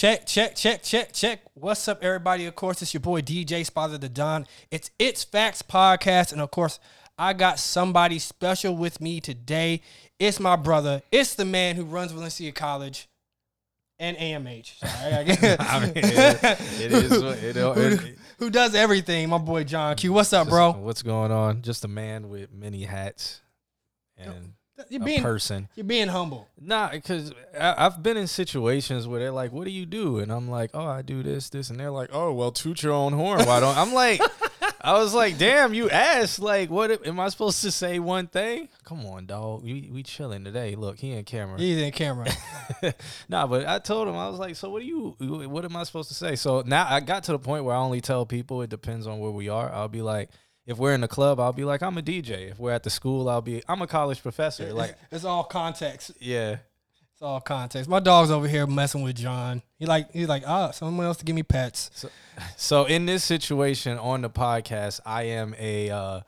Check, check, check, check, check. What's up, everybody? Of course, it's your boy DJ Spother the Don. It's It's Facts Podcast. And of course, I got somebody special with me today. It's my brother. It's the man who runs Valencia College and AMH. Sorry, I mean, it, is. It, who, it, who does everything, my boy John Q. What's up, bro? What's going on? Just a man with many hats and You're being person. you're being humble. Nah, because I've been in situations where they're like, "What do you do?" And I'm like, "Oh, I do this, this," and they're like, "Oh, well, toot your own horn. Why don't?" I'm like, I was like, "Damn, you asked. Like, what am I supposed to say? One thing? Come on, dog. We we chilling today. Look, he in camera. He's in camera. nah, but I told him I was like, so what do you? What am I supposed to say? So now I got to the point where I only tell people. It depends on where we are. I'll be like, if we're in the club, I'll be like, I'm a DJ. If we're at the school, I'll be, I'm a college professor. Like, it's all context. yeah, It's all context. My dog's over here messing with John. He like he's like, ah, someone else to give me pets. So, so in this situation on the podcast, I am a, uh,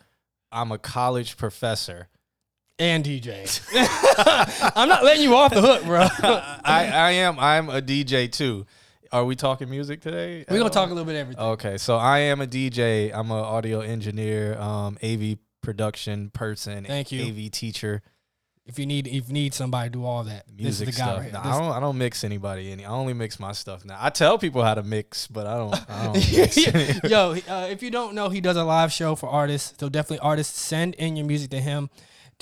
I'm a college professor. And DJ. I'm not letting you off the hook, bro. I, I am, I'm a DJ too. Are we talking music today? We're gonna talk a little bit of everything. Okay, so I am a DJ. I'm an audio engineer, um, AV production person. Thank you. AV teacher, If you need if you need somebody to do all that, music this is the guy stuff. right here. This- I don't. I don't mix anybody any. I only mix my stuff now. I tell people how to mix, but I don't. I don't mix Yo, uh, if you don't know, he does a live show for artists. So definitely, artists send in your music to him.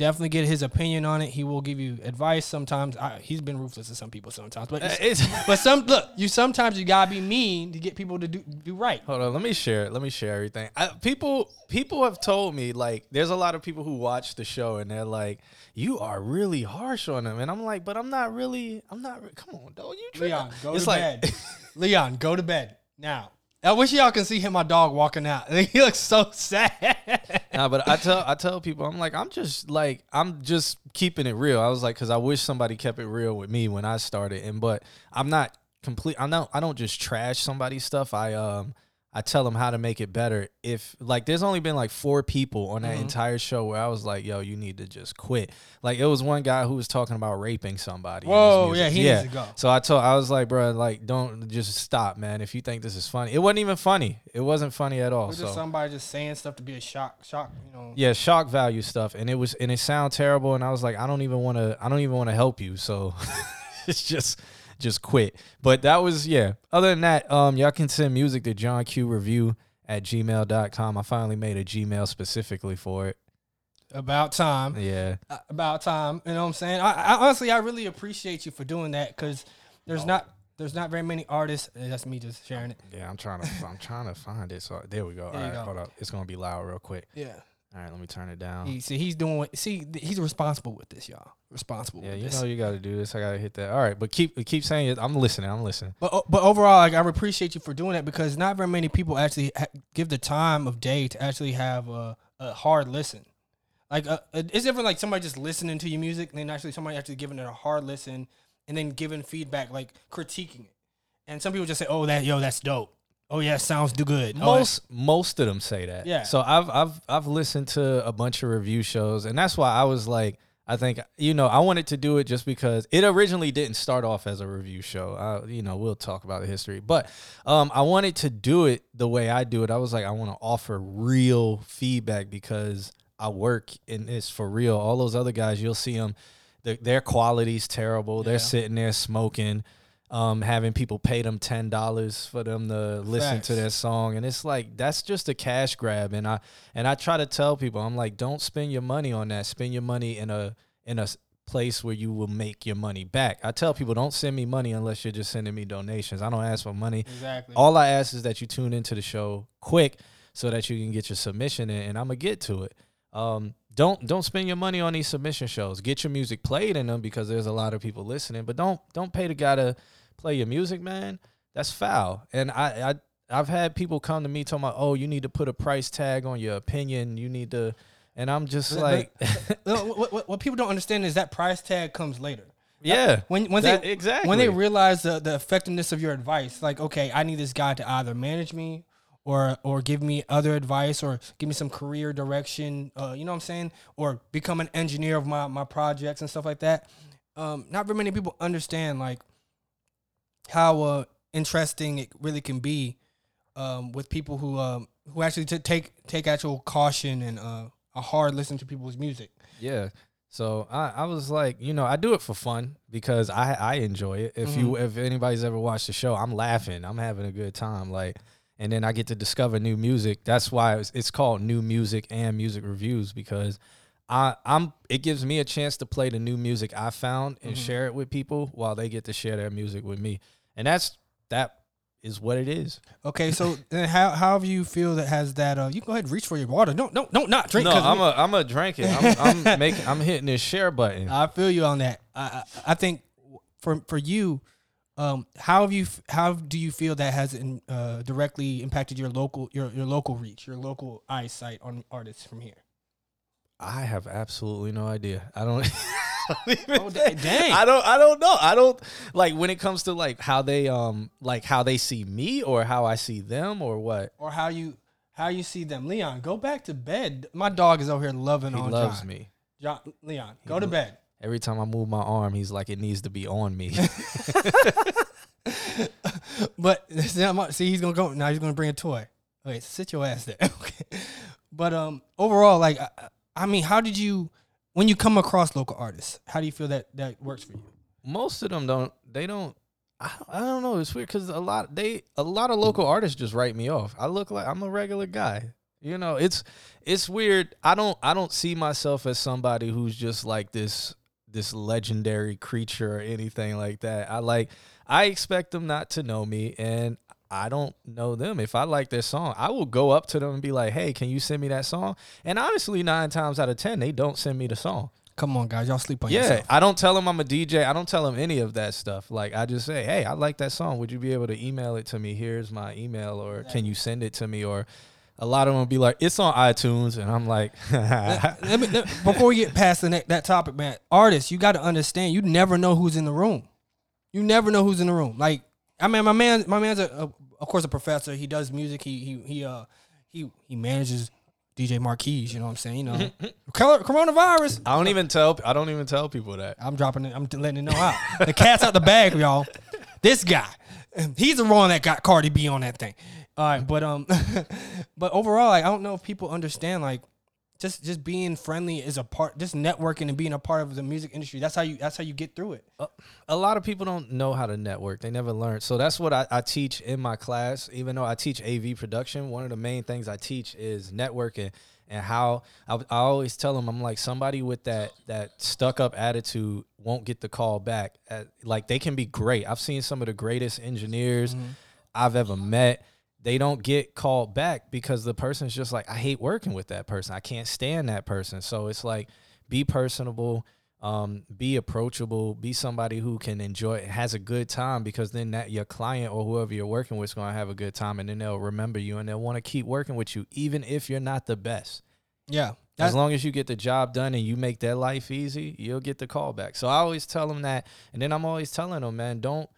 Definitely get his opinion on it. He will give you advice. Sometimes I, he's been ruthless to some people. Sometimes, but Uh, but some look, you sometimes you gotta be mean to get people to do do right. hold on. Let me share. Let me share everything. I, people. People have told me like there's a lot of people who watch the show and they're like, you are really harsh on them, and I'm like, but I'm not really. I'm not. re- Come on, dog. You try- Leon, go It's to like- bed. Leon, go to bed now. I wish y'all can see him, my dog, walking out. He looks so sad. Nah, but I tell I tell people I'm like I'm just like I'm just keeping it real. I was like because I wish somebody kept it real with me when I started, and but I'm not complete. I don't I don't just trash somebody's stuff. I um I tell them how to make it better. If like there's only been like four people on that Mhm. entire show where I was like, yo, you need to just quit. Like it was one guy who was talking about raping somebody. Whoa, yeah, he yeah. needs to go. So I told I was like, bro, like don't just stop, man. If you think this is funny, it wasn't even funny. It wasn't funny at all. Or So just somebody just saying stuff to be a shock, shock, you know. yeah shock value stuff and it was and it sounded terrible and i was like i don't even want to i don't even want to help you so it's just just quit but that was yeah other than that um y'all can send music to john q review at gmail.com i finally made a gmail specifically for it About time. yeah Uh, About time. You know what I'm saying? I, I honestly, I really appreciate you for doing that because there's not there's not very many artists. uh, That's me just sharing it. yeah i'm trying to i'm trying to find it so there we go There all right go. hold up it's gonna be loud real quick Yeah. All right let me turn it down He, see, he's doing. See, he's responsible with this, y'all. Responsible. yeah with you this. know you gotta do this i gotta hit that all right but keep keep saying it i'm listening i'm listening But but overall, like I appreciate you for doing that because not very many people actually ha- give the time of day to actually have a, a hard listen. Like uh, it's different. Like somebody just listening to your music, and then actually somebody actually giving it a hard listen, and then giving feedback, like critiquing it. And some people just say, "Oh, that yo, that's dope. Oh yeah, sounds do good." Oh, most most of them say that. Yeah. So I've I've I've listened to a bunch of review shows, and that's why I was like, I think you know I wanted to do it just because it originally didn't start off as a review show. I, you know, we'll talk about the history, but um, I wanted to do it the way I do it. I was like, I want to offer real feedback because I work in this for real. All those other guys, you'll see them. The, their quality's terrible. They're Yeah. sitting there smoking, um, having people pay them ten dollars for them to listen Facts. to their song, and it's like that's just a cash grab. And I and I try to tell people, I'm like, don't spend your money on that. Spend your money in a in a place where you will make your money back. I tell people, don't send me money unless you're just sending me donations. I don't ask for money. exactly. All I ask is that you tune into the show quick so that you can get your submission in, and I'm gonna get to it. Um, don't don't spend your money on these submission shows. Get your music played in them because there's a lot of people listening. But don't don't pay the guy to play your music, man. That's foul. And I I I've had people come to me talking about, oh, you need to put a price tag on your opinion. You need to, and I'm just But- like, what, what, what people don't understand is that price tag comes later. yeah, When when that- they exactly when they realize the, the effectiveness of your advice, like okay, I need this guy to either manage me or or give me other advice or give me some career direction, uh, you know what I'm saying, or become an engineer of my my projects and stuff like that. Um, not very many people understand like how uh interesting it really can be um, with people who um, who actually t- take take actual caution and uh, a hard listen to people's music. Yeah. So I, I was like, you know, I do it for fun because I I enjoy it. If you if anybody's ever watched the show, I'm laughing. I'm having a good time. Like and then I get to discover new music. That's why it's, it's called new music and music reviews because I I'm it gives me a chance to play the new music I found and share it with people while they get to share their music with me. And that's that is what it is. Okay, so then how how do you feel that has that? Uh, you can go ahead and reach for your water. No, no, don't don't drink. No, I'm we- a I'm a drink it. I'm, I'm making I'm hitting this share button. I feel you on that. I I, I think for for you, um, how have you how do you feel that has in, uh, directly impacted your local your your local reach, your local eyesight on artists from here? I have absolutely no idea. I don't. I don't even Oh, dang. I don't. I don't know. I don't like when it comes to like how they um like how they see me or how I see them or what. Or how you how you see them? Leon, go back to bed. My dog is over here loving He on loves John. me. John, Leon, go to bed. Every time I move my arm, he's like, it needs to be on me. But see, see, he's gonna go now. He's gonna bring a toy. Okay, sit your ass there. okay, but um, overall, like, I, I mean, how did you when you come across local artists? How do you feel that that works for you? Most of them don't. They don't. I, I don't know. It's weird because a lot they a lot of local artists just write me off. I look like I'm a regular guy. You know, it's it's weird. I don't I don't see myself as somebody who's just like this this legendary creature or anything like that. I like I expect them not to know me and I don't know them. If I like their song, I will go up to them and be like, "Hey, can you send me that song?" And honestly, 9 times out of 10, they don't send me the song. Come on, guys, y'all sleep on Yeah, yourself. I don't tell them I'm a DJ. I don't tell them any of that stuff. Like I just say, "Hey, I like that song. Would you be able to email it to me? Here's my email, or can you send it to me?" Or a lot of them will be like, "It's on iTunes," and I'm like, let me, let- before we get past the that topic, man, artists, you got to understand, you never know who's in the room. You never know who's in the room. Like, I mean, my man, my man's a, a of course a professor. He does music. He he he uh he he manages DJ Marquise. You know what I'm saying? You know, coronavirus. I don't even tell. I don't even tell people that. I'm dropping it. I'm letting it know out. The cat's out the bag, y'all. This guy, he's the one that got Cardi B on that thing. All right, but um, but overall, like, I don't know if people understand like just just being friendly is a part. Just networking and being a part of the music industry. That's how you. That's how you get through it. Uh, a lot of people don't know how to network. They never learn. So that's what I, I teach in my class. Even though I teach AV production, one of the main things I teach is networking and how I, I always tell them I'm like somebody with that that stuck up attitude won't get the call back. At, like they can be great. I've seen some of the greatest engineers mm-hmm. I've ever met. They don't get called back because the person's just like I hate working with that person. I can't stand that person. So it's like be personable um, be approachable, be somebody who can enjoy has a good time because then that your client or whoever you're working with is going to have a good time and then they'll remember you and they'll want to keep working with you even if you're not the best. Yeah, As long as you get the job done and you make their life easy, you'll get the call back. So I always tell them that and then I'm always telling them, man, don't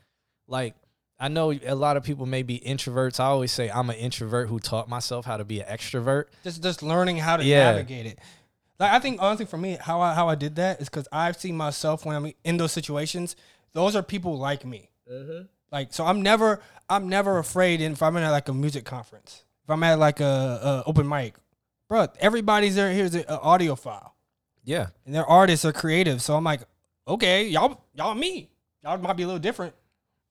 like I know a lot of people may be introverts. I always say I'm an introvert who taught myself how to be an extrovert. just just learning how to Yeah. navigate it. Like I think honestly for me, how I how I did that is because I've seen myself when I'm in those situations. Those are people like me. Mm-hmm. Like so, I'm never I'm never afraid. And if I'm at like a music conference, if I'm at like a, a open mic, bro, everybody's there. Here's an audio file, Yeah. and they're artists or creative. So I'm like, okay, y'all y'all me. Y'all might be a little different.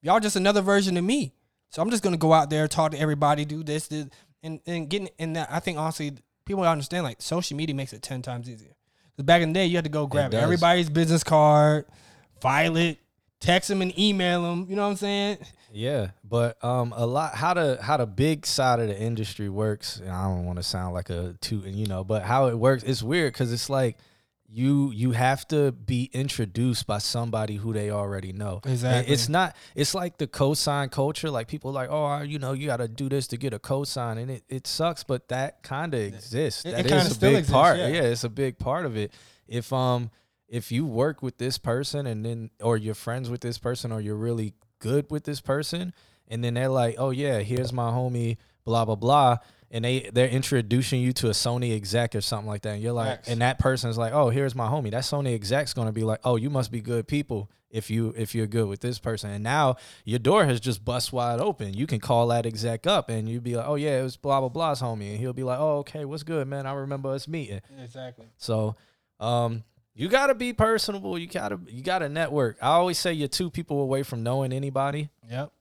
Y'all just another version of me. So I'm just gonna go out there, talk to everybody, do this, this and and getting in that. I think honestly, people understand like social media makes it ten times easier. Because back in the day, you had to go grab everybody's business card, file it, text them and email them. You know what I'm saying? Yeah, but um, a lot how the how the big side of the industry works. And I don't want to sound like a toot, you know, but how it works, it's weird because it's like you you have to be introduced by somebody who they already know. And Exactly. It's not. It's like the cosign culture. Like people like, oh, you know, you got to do this to get a cosign, and it, it sucks, but that kind of exists. It- That it is a big exists, part. yeah. yeah, it's a big part of it. If um if you work with this person and then or you're friends with this person or you're really good with this person and then they're like, "Oh yeah, here's my homie, blah blah blah," and they they're introducing you to a Sony exec or something like that, and you're like, Facts. and that person's like, "Oh, here's my homie." That Sony exec's gonna be like, "Oh, you must be good people." If you if you're good with this person, and now your door has just bust wide open, you can call that exec up and you'd be like, "Oh yeah, it was blah blah blah's homie," and he'll be like, "Oh okay, what's good, man? I remember us meeting." Exactly. So, um, you gotta be personable. You gotta you gotta network. I always say you're two people away from knowing anybody, Yep.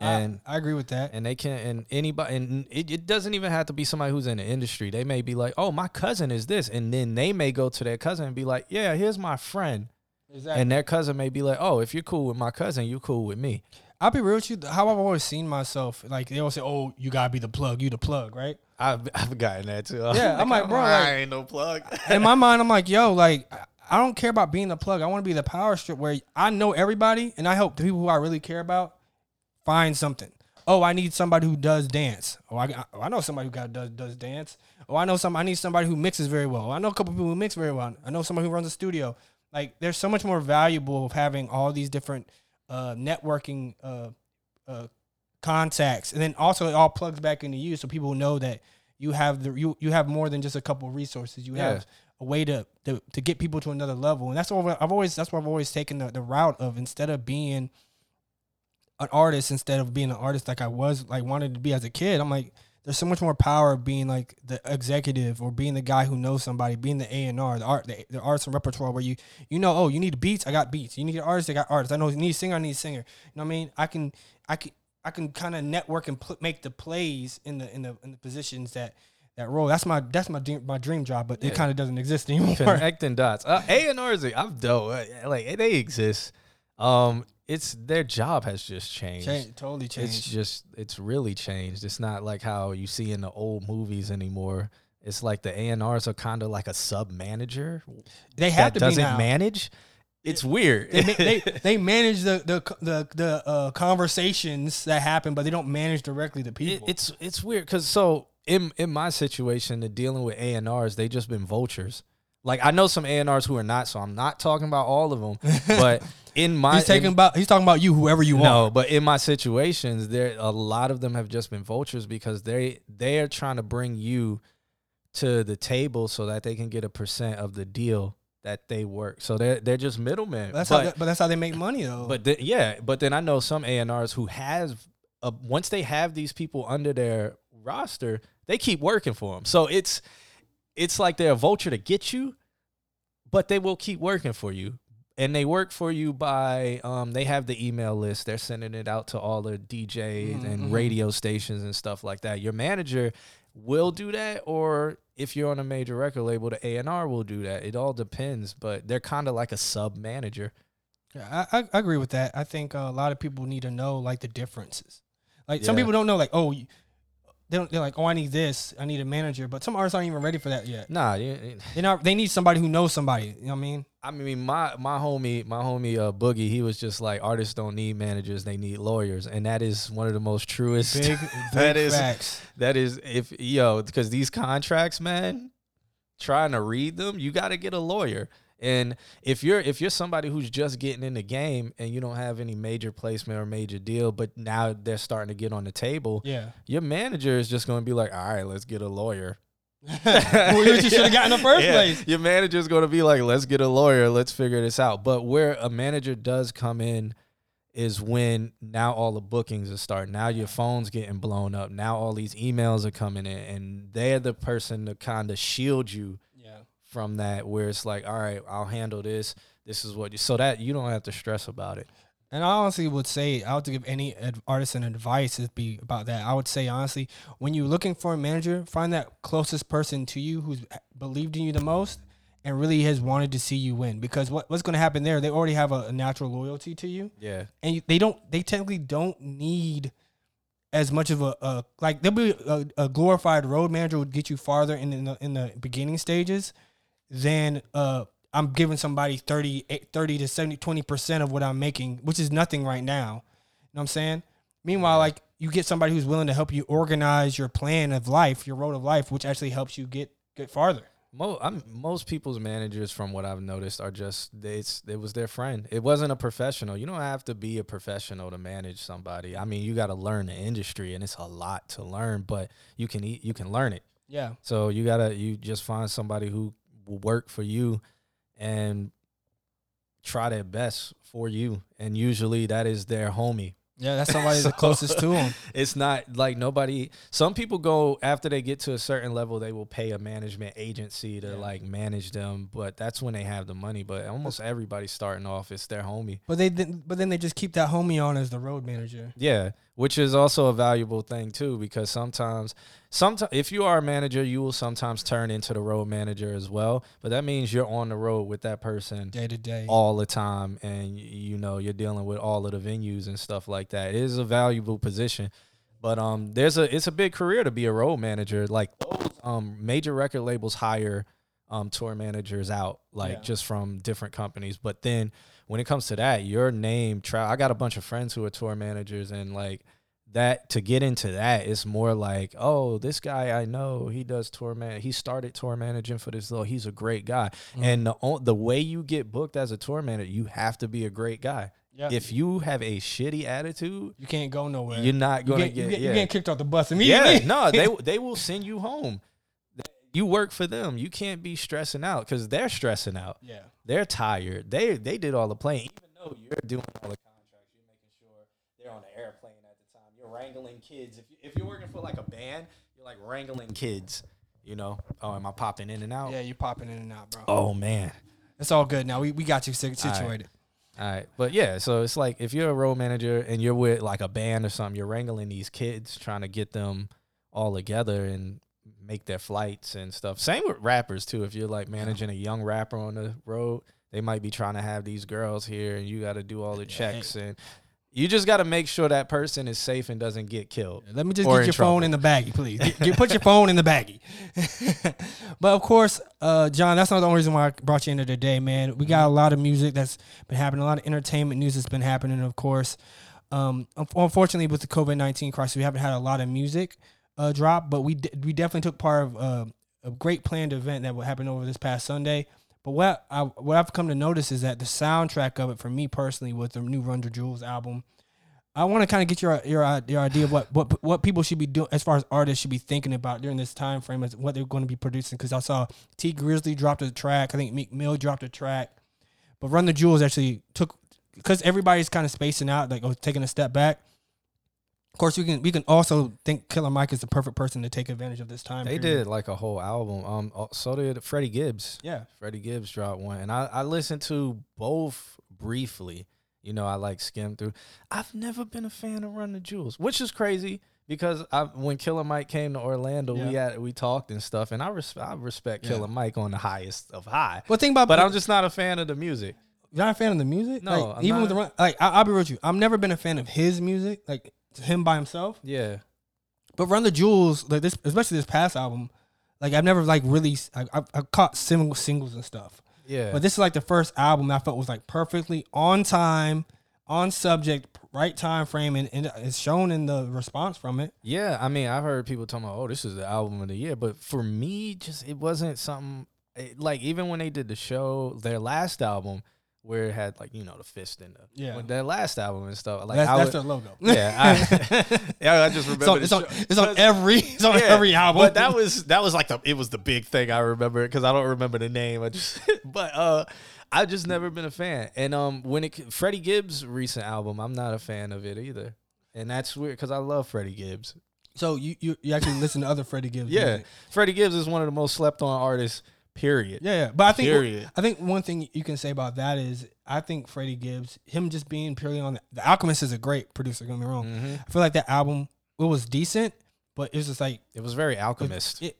And I, I agree with that. and they can and anybody and it, it doesn't even have to be somebody who's in the industry. They may be like, oh, my cousin is this, and then they may go to their cousin and be like, yeah, here's my friend, Exactly. and their cousin may be like, oh, if you're cool with my cousin, you cool with me. I'll be real with you. How I've always seen myself, like they always say, "Oh, you gotta be the plug. You the plug, right?" I've I've gotten that too. Yeah, I'm like, oh, bro, I like- ain't no plug. In my mind, I'm like, "Yo, like I don't care about being the plug. I want to be the power strip where I know everybody, and I help the people who I really care about find something. Oh, I need somebody who does dance. Oh, I, oh, I know somebody who got does does dance. Oh, I know some. I need somebody who mixes very well. I know a couple people who mix very well. I know somebody who runs a studio. Like, there's so much more valuable of having all these different uh, networking uh, uh, contacts, and then also it all plugs back into you, so people know that you have the you you have more than just a couple resources. You Yeah. have a way to, to to get people to another level, and that's what I've always that's what I've always taken the, the route of instead of being an artist instead of being an artist like I was like wanted to be as a kid. I'm like, there's so much more power of being like the executive or being the guy who knows somebody, being the A and R, the art, the, the arts and repertoire where you you know, oh, you need beats, I got beats. You need an artist, I got artists. I know you need a singer, I need a singer. You know what I mean? I can I can I can kind of network and pl- make the plays in the in the in the positions that that role. That's my that's my dream, my dream job, but Yeah. it kind of doesn't exist anymore. connecting dots. Uh, A and R's, I've dope. Uh, Like they exist. Um, it's their job has just changed. Change, totally changed. It's just it's really changed. It's not like how you see in the old movies anymore. It's like the ANRs are kind of like a sub manager They have that to be doesn't now. manage. It's weird. they, they they manage the the the, the uh, conversations that happen, but they don't manage directly the It- people. it's it's weird because so in in my situation, the dealing with ANRs, they just been vultures. Like I know some ANRs who are not, so I'm not talking about all of them. But in my he's taking in- about he's talking about you, whoever you want. no, but in my situations, there a lot of them have just been vultures because they they are trying to bring you to the table so that they can get a percent of the deal that they work. So they're they're just middlemen. That's but, how, but that's how they make money though. but then, yeah, but then I know some ANRs who have uh, once they have these people under their roster, they keep working for them. So it's it's like they're a vulture to get you, but they will keep working for you. And they work for you by um, they have the email list. They're sending it out to all the DJs Mhm, and mhm. radio stations and stuff like that. Your manager will do that, or if you're on a major record label, the A and R will do that. It all depends, but they're kind of like a sub manager. Yeah, I, I, agree with that. I think a lot of people need to know like the differences. Like some people don't know, like oh, you- they don't. They're like, oh, I need this. I need a manager. But some artists aren't even ready for that yet. Nah, you- They not. They need somebody who knows somebody. You know what I mean? I mean, my my homie, my homie uh, Boogie, he was just like, artists don't need managers, they need lawyers, and that is one of the most truest. Big, That big is- facts. that is, if yo, because these contracts, man, trying to read them, you got to get a lawyer. And if you're if you're somebody who's just getting in the game and you don't have any major placement or major deal, but now they're starting to get on the table, Yeah. your manager is just going to be like, all right, let's get a lawyer. well, you should have got in the first Yeah. place. Your manager is going to be like, let's get a lawyer, let's figure this out. But where a manager does come in is when now all the bookings are starting. Now your phone's getting blown up. Now all these emails are coming in, and they're the person to kind of shield you. From that. Where it's like, all right, I'll handle this. This is what you, so that you don't have to stress about it. And I honestly would say, I would give any ad- artist an advice it'd be about that. I would say honestly, when you're looking for a manager, find that closest person to you who's eh, believed in you the most and really has wanted to see you win. Because what, what's going to happen there? They already have a, a natural loyalty to you, Yeah, and you, they don't. They technically don't need as much of a, a like. There'll be a, a glorified road manager would get you farther in, in the in the beginning stages than uh I'm giving somebody 30, eh, 30 to 70, 20% of what I'm making, which is nothing right now. You know what I'm saying? Meanwhile, like you get somebody who's willing to help you organize your plan of life, your road of life, which actually helps you get get farther. Mo, I'm, most people's managers, from what I've noticed, are just they, it's, it was their friend. It wasn't a professional. You don't have to be a professional to manage somebody. I mean, you got to learn the industry, and it's a lot to learn, but you can eat, you can learn it. Yeah. So you gotta you just find somebody who will work for you, and try their best for you. And usually that is their homie. Yeah, that's somebody So- the closest to them. It's not like nobody. Some people go after they get to a certain level, they will pay a management agency to Yeah. like manage them, but that's when they have the money. But almost everybody starting off, it's their homie. But they. But then they just keep that homie on as the road manager. Yeah, which is also a valuable thing too, because sometimes, sometimes if you are a manager, you will sometimes turn into the road manager as well. But that means you're on the road with that person Day to day. all the time, and you know you're dealing with all of the venues and stuff like that. It is a valuable position, but um, there's a it's a big career to be a road manager. Like those um major record labels hire um tour managers out, like Yeah. just from different companies. But then when it comes to that, your name. Tra- I got a bunch of friends who are tour managers, and like that to get into that it's more like oh this guy i know he does tour man he started tour managing for this little he's a great guy Mhm. and the the way you get booked as a tour manager you have to be a great guy yeah. if you have a shitty attitude you can't go nowhere. you're not gonna get, get, you get, yeah. you getting kicked off the bus immediately. yeah no they they will send you home you work for them you can't be stressing out because they're stressing out yeah. They're tired they they did all the playing even though you're doing all the contracts you're making sure they're on the airplane at the time you're wrangling kids if, you, if you're working for like a band you're like wrangling kids you know oh am i popping in and out Yeah, you're popping in and out, bro. oh man It's all good now. We, we got you si- All right. situated. all right but yeah so it's like if you're a road manager and you're with like a band or something you're wrangling these kids trying to get them all together and make their flights and stuff same with rappers too if you're like managing a young rapper on the road they might be trying to have these girls here and you got to do all the checks and you just got to make sure that person is safe and doesn't get killed Let me just get your trouble. phone in the baggie, please. Get, get- put your phone in the baggie. but of course, uh, John, that's not the only reason why I brought you into today, man. We got a lot of music that's been happening, a lot of entertainment news that's been happening, of course. Um, unfortunately, with the COVID nineteen crisis, we haven't had a lot of music uh, drop, but we d- we definitely took part of uh, a great planned event that happened over this past Sunday. But what I what I've come to notice is that the soundtrack of it, for me personally, with the new Run the Jewels album, I want to kind of get your your your idea of what what what people should be doing as far as artists should be thinking about during this time frame as what they're going to be producing. Because I saw Tee Grizzley dropped a track, I think Meek Mill dropped a track, but Run the Jewels actually took because everybody's kind of spacing out, like oh, taking a step back. Of course, we can we can also think Killer Mike is the perfect person to take advantage of this time. they period. did like a whole album um uh, so did freddie gibbs yeah. Freddie Gibbs dropped one, and I, I listened to both briefly. You know, I like skimmed through. I've never been a fan of Run the Jewels, which is crazy because I when Killer Mike came to Orlando, we had we talked and stuff, and I res- I respect Yeah. Killer Mike on the highest of high, But think about, but I'm just not a fan of the music. You're not a fan of the music? No, Like, even with the run, like I, I'll be real with you. I've never been a fan of his music, like him by himself. Yeah, But Run the Jewels, like this, especially this past album, like I've never like really, I, I've, I've caught single singles and stuff. yeah. But this is like the first album I felt was like perfectly on time, on subject, right time frame, and, and it's shown in the response from it. Yeah, I mean, I've heard people talking about, oh, this is the album of the year, but for me, just it wasn't something it, like even when they did the show, their last album, where it had like you know the fist in the Yeah. when their last album and stuff. Like that's I that's would, their logo. yeah, I, yeah, I just remember it's on, it's on, it's on every, it's on Yeah, every album. But that was that was like the it was the big thing I remember because I don't remember the name. I just but uh I just never been a fan. And um when it Freddie Gibbs recent album, I'm not a fan of it either. And that's weird because I love Freddie Gibbs. so you, you you actually listen to other Freddie Gibbs. Yeah, music. Freddie Gibbs is one of the most slept on artists. Period. yeah, yeah. But I think Period. I think one thing you can say about that is I think Freddie Gibbs, him just being purely on the, the Alchemist is a great producer. Don't get me wrong. Mhm. I feel like that album it was decent, but it was just like It was very alchemist. it.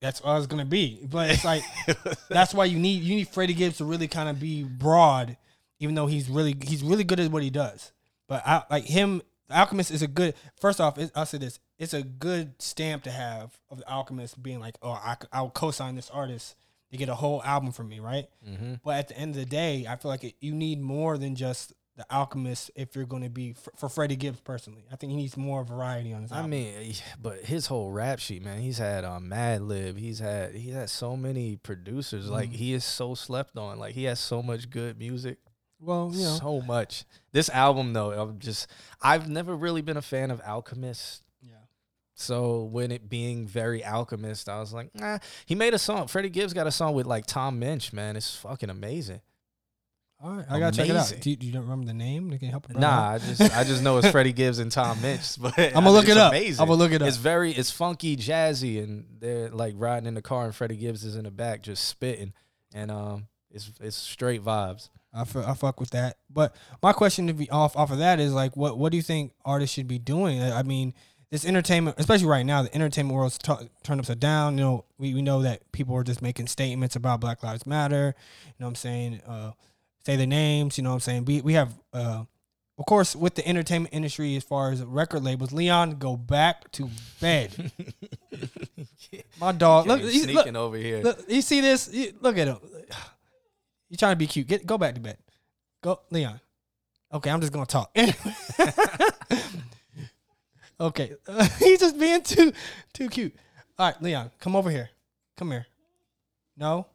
That's what I was gonna be. But it's like that's why you need you need Freddie Gibbs to really kind of be broad, even though he's really he's really good at what he does. But I like him. Alchemist is a good. First off, it, I'll say this: it's a good stamp to have of the Alchemist being like, oh, I, I'll co-sign this artist to get a whole album from me, right? mm-hmm. But at the end of the day, I feel like it, you need more than just the Alchemist if you're going to be for, for Freddie Gibbs personally. I think he needs more variety on his. I album. mean, eh, but his whole rap sheet, man. He's had um, Madlib. He's had he has so many producers. Like Mhm. he is so slept on. Like he has so much good music. well, you know, So much. This album though, I'm just I've never really been a fan of Alchemist. So when it being very Alchemist, I was like, nah. He made a song. Freddie Gibbs got a song with like Tom Misch, man. It's fucking amazing. All right, I gotta check it out. Do you, do you don't remember the name? They can help. Nah? I just I just know it's Freddie Gibbs and Tom Misch. But I'm gonna look it up. Amazing. I'm gonna look it up. It's very it's funky, jazzy, and they're like riding in the car, and Freddie Gibbs is in the back just spitting, and um, it's it's straight vibes. I I fuck with that. But my question to be off off of that is like, what what do you think artists should be doing? I mean, this entertainment, especially right now, the entertainment world's t- turned upside down. You know, we, we know that people are just making statements about Black Lives Matter. You know what I'm saying? Uh, say their names. You know what I'm saying? We we have, uh, of course, with the entertainment industry as far as record labels. Leon, go back to bed. My dog, look, He's he's, look, sneaking over here. Look, you see this? You- look at him. You're trying to be cute? Get go back to bed. Go, Leon. Okay, I'm just gonna talk. okay, he's just being too too cute. All right, Leon, come over here. Come here. No.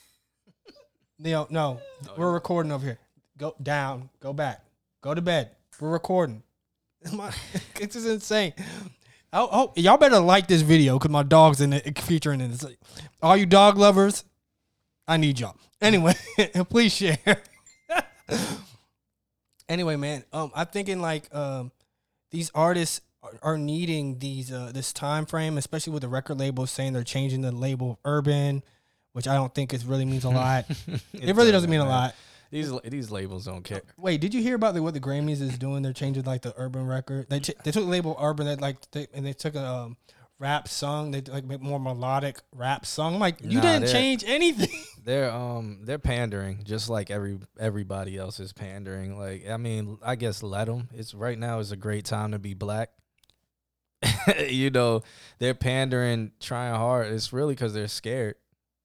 Leo, no. We're recording over here. Go down. Go back. Go to bed. We're recording. My, this is insane. Oh, oh, y'all better like this video because my dog's in it, featuring in it. All you dog lovers, I need y'all. Anyway, please share. anyway, man, um, I'm thinking like um, these artists are, are needing these uh, this time frame, especially with the record labels saying they're changing the label urban, which I don't think it really means a lot. it, really doesn't mean a lot. These these labels don't care. Wait, did you hear about the, what the Grammys is doing? They're changing like the urban record. They ch- they took the label urban, they like they, and they took a um, rap song. They like make more melodic rap song. I'm like, you Nah, didn't change anything. They're um they're pandering just like every everybody else is pandering. Like I mean, I guess let them. It's right now is a great time to be black. you know, they're pandering, trying hard. It's really because they're scared.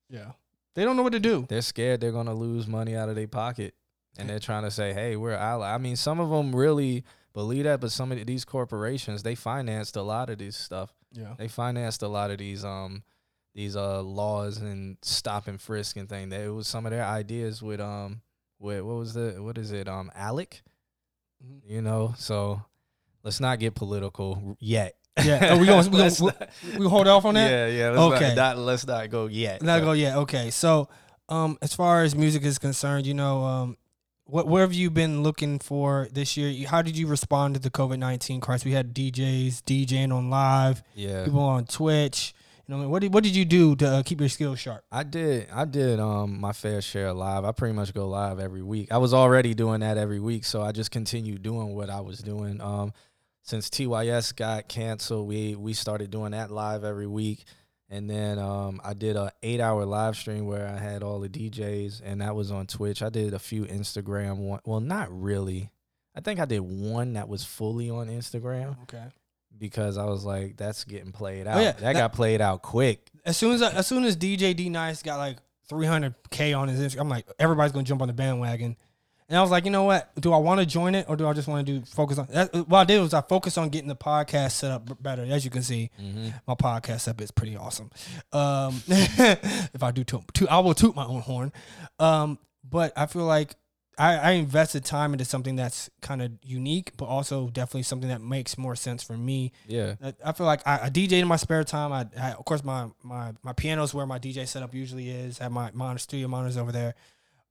yeah, they don't know what to do. They're scared they're gonna lose money out of their pocket, and they're trying to say, "Hey, we're ally." I mean, some of them really believe that, but some of these corporations they financed a lot of this stuff. Yeah, They financed a lot of these um these uh laws and stop and frisk and thing. That it was some of their ideas with um with what was the what is it um Alec, Mhm. you know. So let's not get political yet. yeah. Oh, we gonna we, gonna, we, hold off on that. Yeah, yeah. Let's Okay. not, not let's not go yet. Not but- go yet. Okay, so um, as far as music is concerned, you know, um, what where have you been looking for this year? How did you respond to the COVID nineteen crisis? We had DJs DJing on live, Yeah. people on Twitch. You know, what did what did you do to uh, keep your skills sharp? I did. I did um my fair share live. I pretty much go live every week. I was already doing that every week, so I just continued doing what I was doing. Um, since TYS got canceled, we we started doing that live every week, and then um I did a eight hour live stream where I had all the DJs, and that was on Twitch. I did a few Instagram one. Well, not really. I think I did one that was fully on Instagram Okay. because I was like, that's getting played out. Oh, yeah, that, that- got played out quick. As soon as I, as soon as DJ D Nice got like 300k on his Instagram, I'm like everybody's gonna jump on the bandwagon. And I was like, you know what? Do I want to join it or do I just want to do focus on? That, what I did was I focused on getting the podcast set up better. As you can see, Mm-hmm. my podcast setup is pretty awesome. Um, if I do toot, toot, I will toot my own horn. Um, but I feel like I, I invested time into something that's kind of unique, but also definitely something that makes more sense for me. Yeah. I- I feel like I, I DJ in my spare time. I, I of course my my my piano's where my DJ setup usually is. I have my monitor studio monitors over there,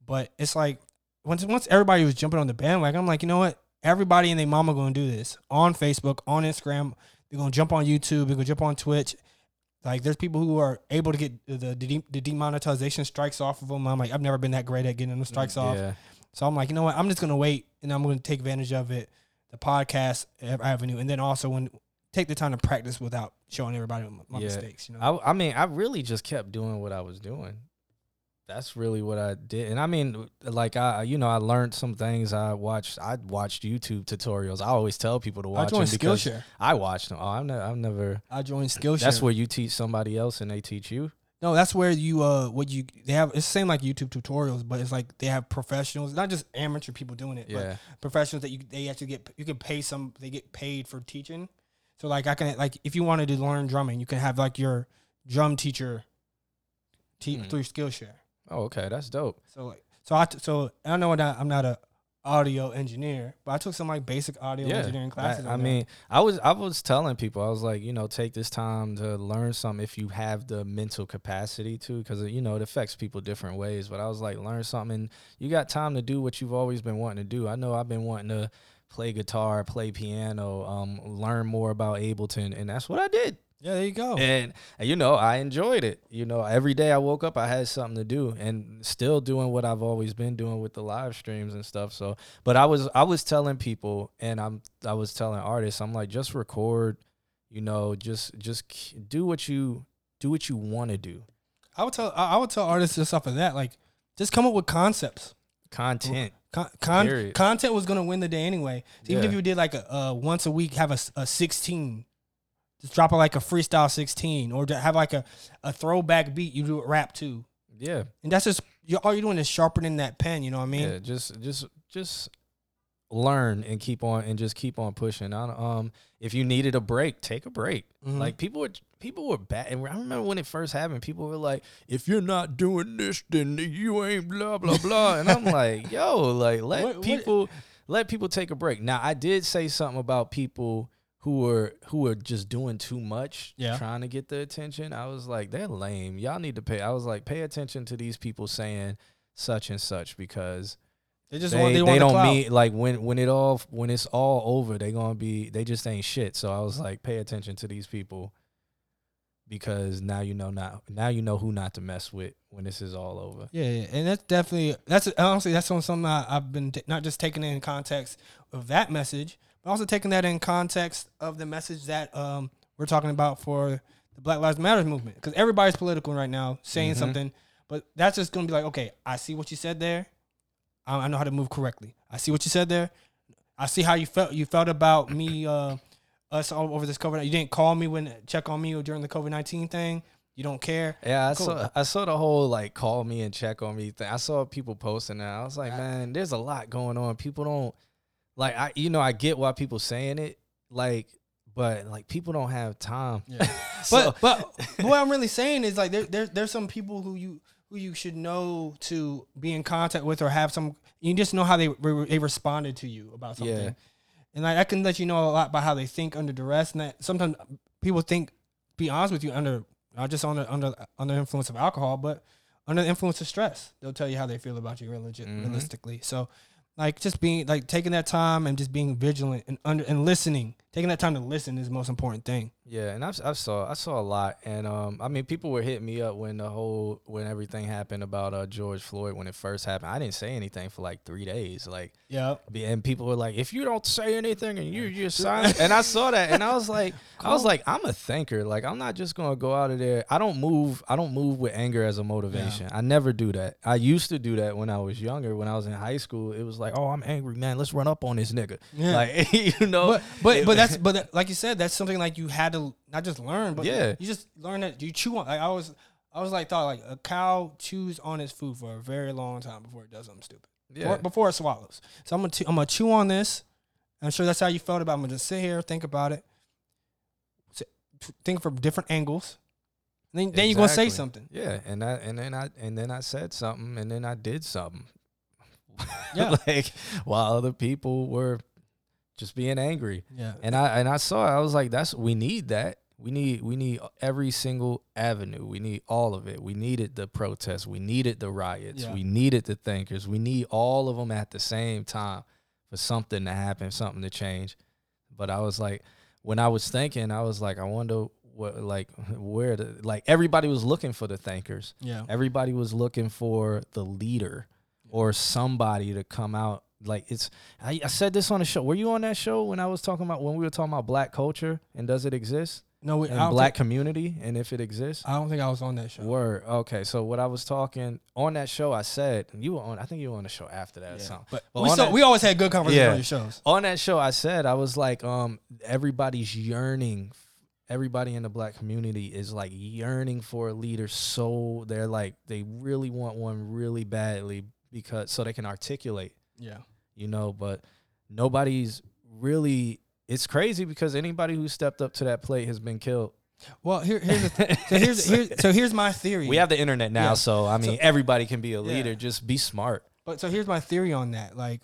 but it's like once once everybody was jumping on the bandwagon, I'm like, you know what? Everybody and their mama gonna do this on Facebook, on Instagram. They're gonna jump on YouTube. They're gonna jump on Twitch. Like there's people who are able to get the the, the demonetization strikes off of them. I'm like, I've never been that great at getting them strikes off. So I'm like, you know what? I'm just gonna wait and I'm gonna take advantage of it, the podcast avenue, and then also when take the time to practice without showing everybody my, my Yeah. mistakes. You know, I, I mean, I really just kept doing what I was doing. That's really what I did, and I mean, like I, you know, I learned some things. I watched, I watched YouTube tutorials. I always tell people to watch them joined because Skillshare. I watched them. Oh, I've never, I've never. I joined Skillshare. That's where you teach somebody else and they teach you. No, that's where you uh what you they have it's the same like YouTube tutorials, but it's like they have professionals, not just amateur people doing it, Yeah. but professionals that you they actually get you can pay some they get paid for teaching. So like I can like if you wanted to learn drumming, you can have like your drum teacher te- Hmm. through Skillshare. Oh, okay, that's dope. So like so I t- so I know that I'm not a audio engineer, but I took some like basic audio engineering classes. I, I mean, I was I was telling people I was like, you know, take this time to learn something if you have the mental capacity to, because you know it affects people different ways. But I was like, learn something. You got time to do what you've always been wanting to do. I know I've been wanting to play guitar, play piano, um, learn more about Ableton, and that's what I did. Yeah, there you go. And and, you know, I enjoyed it. You know, every day I woke up, I had something to do, and still doing what I've always been doing with the live streams and stuff. So, but I was I was telling people, and I'm I was telling artists, I'm like, just record. You know, just just do what you do what you want to do. I would tell I would tell artists just off of that, like just come up with concepts. Content. Con- con- content was gonna win the day anyway. So even Yeah. if you did like a uh, once a week, have a, a sixteen, just drop it like a freestyle sixteen, or to have like a, a throwback beat. You do it rap too, Yeah. and that's just you all you're doing is sharpening that pen. You know what I mean? yeah, just just just learn and keep on and just keep on pushing. I, um, if you needed a break, take a break. Mhm. Like people were people were bad, and I remember when it first happened. People were like, "If you're not doing this, then you ain't blah blah blah." and I'm like, "Yo, like let What- what- people let people take a break." Now, I did say something about people who were who were just doing too much, Yeah. trying to get the attention. I was like, "They're lame. Y'all need to pay." I was like, "Pay attention to these people saying such and such because." they just they, want they, they don't clout. mean like when when it all when it's all over they gonna be they just ain't shit so i was like pay attention to these people because now you know not now you know who not to mess with when this is all over Yeah, yeah, and that's definitely that's honestly that's on something I, I've been t- not just taking in context of that message, but also taking that in context of the message that um we're talking about for the Black Lives Matter movement because everybody's political right now, saying Mhm. something, but that's just gonna be like, okay, I see what you said there, I, I know how to move correctly. I see what you said there. I see how you felt. You felt about me, uh, us all over this COVID. You didn't call me when check on me during the COVID nineteen thing. You don't care. yeah i Cool. saw i saw the whole like call me and check on me thing i saw people posting that i was like man there's a lot going on people don't like i you know i get why people saying it like but like people don't have time Yeah. So- but but what I'm really saying is like there, there there's some people who you who you should know to be in contact with or have some you just know how they re- they responded to you about something. Yeah. And like I can let you know a lot about how they think under duress and that sometimes people think be honest with you under not just under under under influence of alcohol but under the influence of stress. They'll tell you how they feel about you Mhm. realistically. So like just being like taking that time and just being vigilant and under and listening. Taking that time to listen is the most important thing. Yeah, and I've, I saw I saw a lot, and um, I mean, people were hitting me up when the whole when everything happened about uh George Floyd when it first happened. I didn't say anything for like three days, like, Yeah. and people were like, "If you don't say anything and you just silent," and I saw that, and I was like, I was like, I'm a thinker, like I'm not just gonna go out of there. I don't move, I don't move with anger as a motivation. I never do that. I used to do that when I was younger, when I was in high school. It was like, oh, I'm angry, man. Let's run up on this nigga, Yeah. like you know. but but but that's but like you said, that's something like you had to not just learn, but Yeah. you just learn that you chew on. Like I was, I was like thought like a cow chews on its food for a very long time before it does something stupid. yeah. Before, before it swallows. So I'm gonna I'm gonna chew on this. I'm sure that's how you felt about. it. I'm gonna just sit here, think about it, think from different angles. And then then you're gonna say something. Yeah, and I and then I and then I said something, and then I did something. Yeah. like while other people were just being angry, Yeah. and I and I saw it. I was like, "That's we need that. We need we need every single avenue. We need all of it. We needed the protests. We needed the riots. Yeah. We needed the thinkers. We need all of them at the same time for something to happen, something to change." But I was like, when I was thinking, I was like, I wonder what like where the like everybody was looking for the thinkers. Yeah. Everybody was looking for the leader or somebody to come out. Like it's, I, I said this on the show. Were you on that show when I was talking about when we were talking about black culture and does it exist No, we, I and black Think, community and if it exists? I don't think I was on that show. Word. Okay. So what I was talking on that show, I said you were on. I think you were on the show after that or something. But But we, that- we always had good conversations Yeah. on your shows. On that show, I said I was like, um, everybody's yearning everybody in the black community is like yearning for a leader so they're like they really want one really badly because so they can articulate Yeah. You know but nobody's really it's crazy because anybody who stepped up to that plate has been killed Well, here, here's the th- so here's, here's so here's my theory. we have the internet now Yeah. so i mean So- everybody can be a leader Yeah. just be smart But so here's my theory on that. Like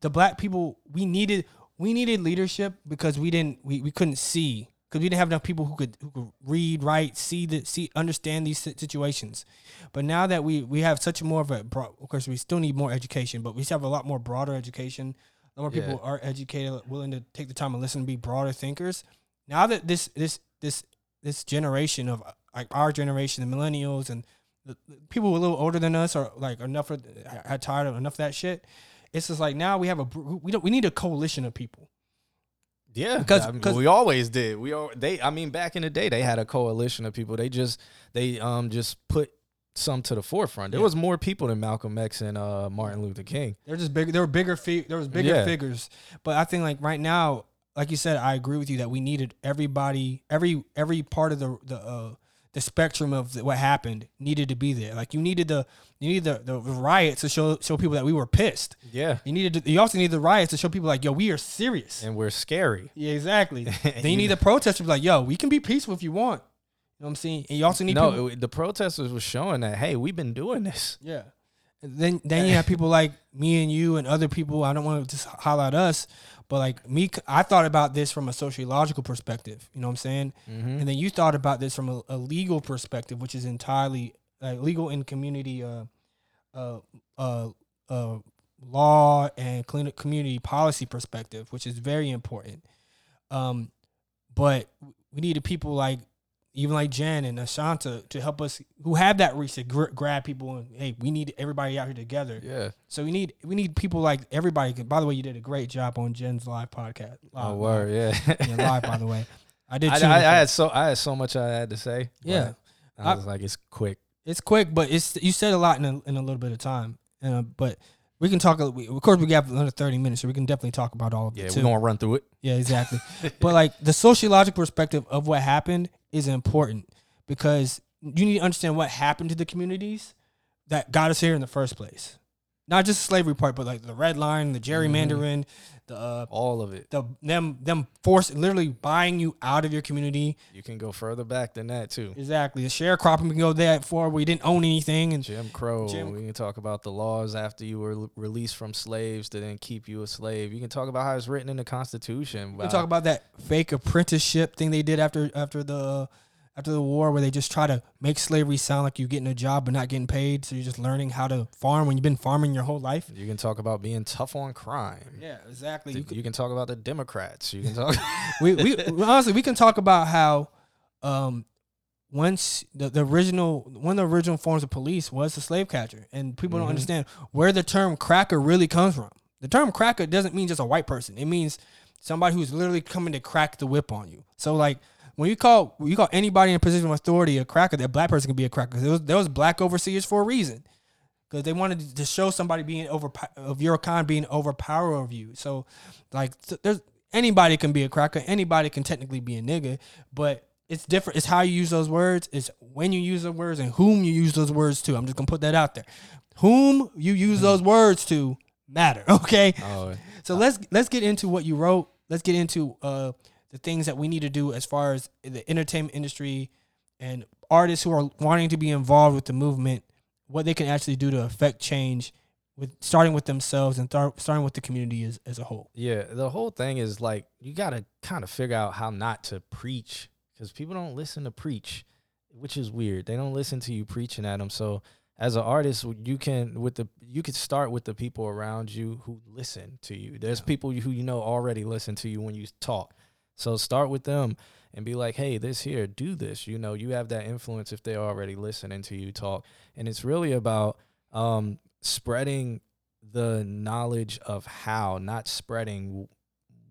the black people, we needed we needed leadership because we didn't we, we couldn't see because we didn't have enough people who could who could read, write, see the see understand these situations. But now that we we have such more of a broad, of course we still need more education, but we still have a lot more broader education. A lot more people Yeah. are educated, willing to take the time and listen and be broader thinkers. Now that this this this this generation of like our generation, the millennials and the, the people a little older than us are like enough of, had tired of enough of that shit. It's just like now we have a we don't we need a coalition of people. Yeah, Because- I mean, we always did. We all they. I mean, back in the day, they had a coalition of people. They just they um just put some to the forefront. There Yeah. was more people than Malcolm X and uh Martin Luther King. They're just bigger. There were bigger. There was bigger Yeah. figures. But I think like right now, like you said, I agree with you that we needed everybody, every every part of the the uh, the spectrum of what happened needed to be there. Like you needed the you needed the, the riots to show show people that we were pissed. Yeah, You needed to, you also need the riots to show people like yo we are serious. and we're scary. Yeah, exactly. then you You need the protesters to be like, yo, we can be peaceful if you want. You know what I'm saying? And you also need no, people. it- the protesters were showing that hey, we've been doing this. yeah. Then then you have people like me and you and other people. I don't want to just highlight us, but like me, I thought about this from a sociological perspective. You know what I'm saying? Mm-hmm. And then you thought about this from a, a legal perspective, which is entirely uh, legal and community uh, uh, uh, uh, law and community policy perspective, which is very important. Um, but we needed people like even like Jen and Ashanta to help us who have that reach to gr- grab people and hey, we need everybody out here together. Yeah. So we need we need people like everybody. By the way, you did a great job on Jen's live podcast. Live, Oh, word. Yeah. live, yeah, live by the way. I did. I. I, I had so I had so much I had to say. Yeah. I I- was like, it's quick. It's quick, but it's you said a lot in a, in a little bit of time. Uh, but we can talk. we- Of course, we got another thirty minutes, so we can definitely talk about all of Yeah, it we're gonna run through it. Yeah, exactly. but like the sociological perspective of what happened is important because you need to understand what happened to the communities that got us here in the first place. Not just the slavery part, but like the red line, the gerrymandering, the uh, All of it. the them them force literally buying you out of your community. You can go further back than that too. Exactly. The sharecropping can go that far where you didn't own anything and Jim Crow. Jim- we can talk about the laws after you were released from slaves to then keep you a slave. You can talk about how it's written in the Constitution. We can talk about that fake apprenticeship thing they did after after the after the war, where they just try to make slavery sound like you're getting a job but not getting paid. So you're just learning how to farm when you've been farming your whole life. You can talk about being tough on crime. Yeah, exactly. You, You could, can talk about the Democrats. You can talk. we, we honestly we can talk about how um once the, the original one of the original forms of police was the slave catcher, and people don't Mhm. understand where the term cracker really comes from. The term cracker doesn't mean just a white person. It means somebody who's literally coming to crack the whip on you. So like when you call when you call anybody in a position of authority a cracker, that black person can be a cracker. There was, there was black overseers for a reason because they wanted to show somebody being over of your kind being overpower of you. So, like, th- there's anybody can be a cracker, anybody can technically be a nigga, but it's different. It's how you use those words. It's when you use those words and whom you use those words to. I'm just gonna put that out there. Whom you use those words to matter. Okay. oh, So let's let's get into what you wrote. Let's get into uh, the things that we need to do as far as the entertainment industry and artists who are wanting to be involved with the movement. What they can actually do to affect change, with starting with themselves and th- starting with the community as, as a whole. yeah. The whole thing is like you got to kind of figure out how not to preach because people don't listen to preach, which is weird. They don't listen to you preaching at them. So as an artist, you can with the you could start with the people around you who listen to you. There's people who you know already listen to you when you talk. So start with them and be like, "Hey, this here, do this." You know, you have that influence if they're already listening to you talk. And it's really about um spreading the knowledge of how, not spreading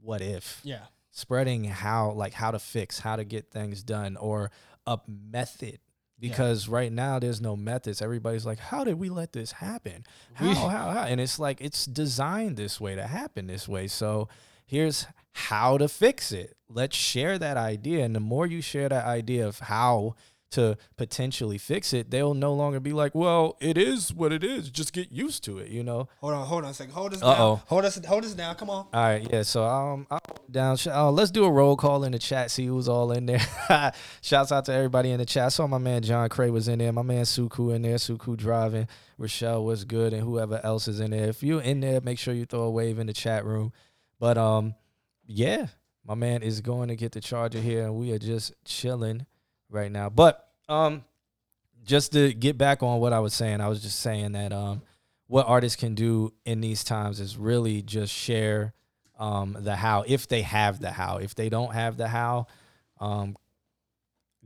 what if. Yeah. spreading how like how to fix how to get things done or a method. Because right now there's no methods. Everybody's like how did we let this happen? How, how how? And it's like it's designed this way to happen this way. So here's how to fix it. Let's share that idea. And the more you share that idea of how to potentially fix it, they'll no longer be like, well, it is what it is. Just get used to it, you know? Hold on, hold on a second. Hold us Uh-oh. down. Hold us, hold us down. Come on. All right, yeah. So um, I'll down. Uh, let's do a roll call in the chat. See who's all in there. Shouts out to everybody in the chat. I saw my man John Cray was in there. My man Suku in there. Suku driving. Rochelle was good, and whoever else is in there. If you're in there, make sure you throw a wave in the chat room. But um, yeah, my man is going to get the charger here, and we are just chilling right now. But um, just to get back on what I was saying, I was just saying that um, what artists can do in these times is really just share um the how if they have the how. If they don't have the how, um,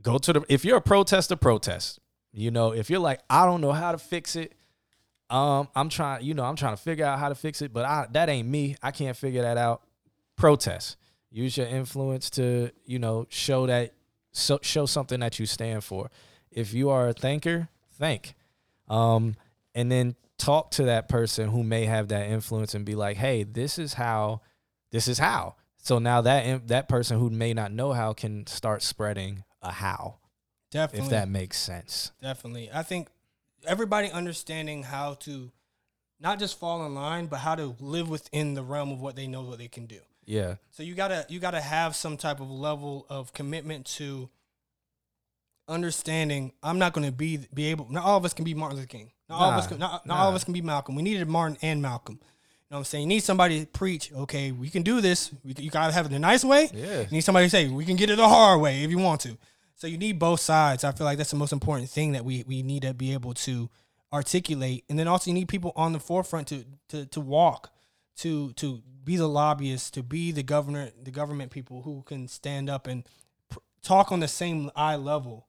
go to the. If you're a protester, protest. You know, if you're like, I don't know how to fix it. Um, I'm trying, you know, I'm trying to figure out how to fix it, but I, that ain't me. I can't figure that out. Protest. Use your influence to, you know, show that, so, show something that you stand for. If you are a thinker, think, um, and then talk to that person who may have that influence and be like, hey, this is how, this is how. So now that that person who may not know how can start spreading a how, Definitely. if that makes sense. Definitely. I think everybody understanding how to not just fall in line, but how to live within the realm of what they know what they can do. Yeah. So you gotta you gotta have some type of level of commitment to understanding. I'm not gonna be be able. Not all of us can be Martin Luther King. Not all of us. Can, not, not all of us can be Malcolm. We needed Martin and Malcolm. You know what I'm saying? You need somebody to preach. Okay, we can do this. We, you gotta have it the nice way. Yeah. You need somebody to say we can get it the hard way if you want to. So you need both sides. I feel like that's the most important thing that we we need to be able to articulate, and then also you need people on the forefront to to to walk, to to be the lobbyists, to be the governor, the government people who can stand up and pr- talk on the same eye level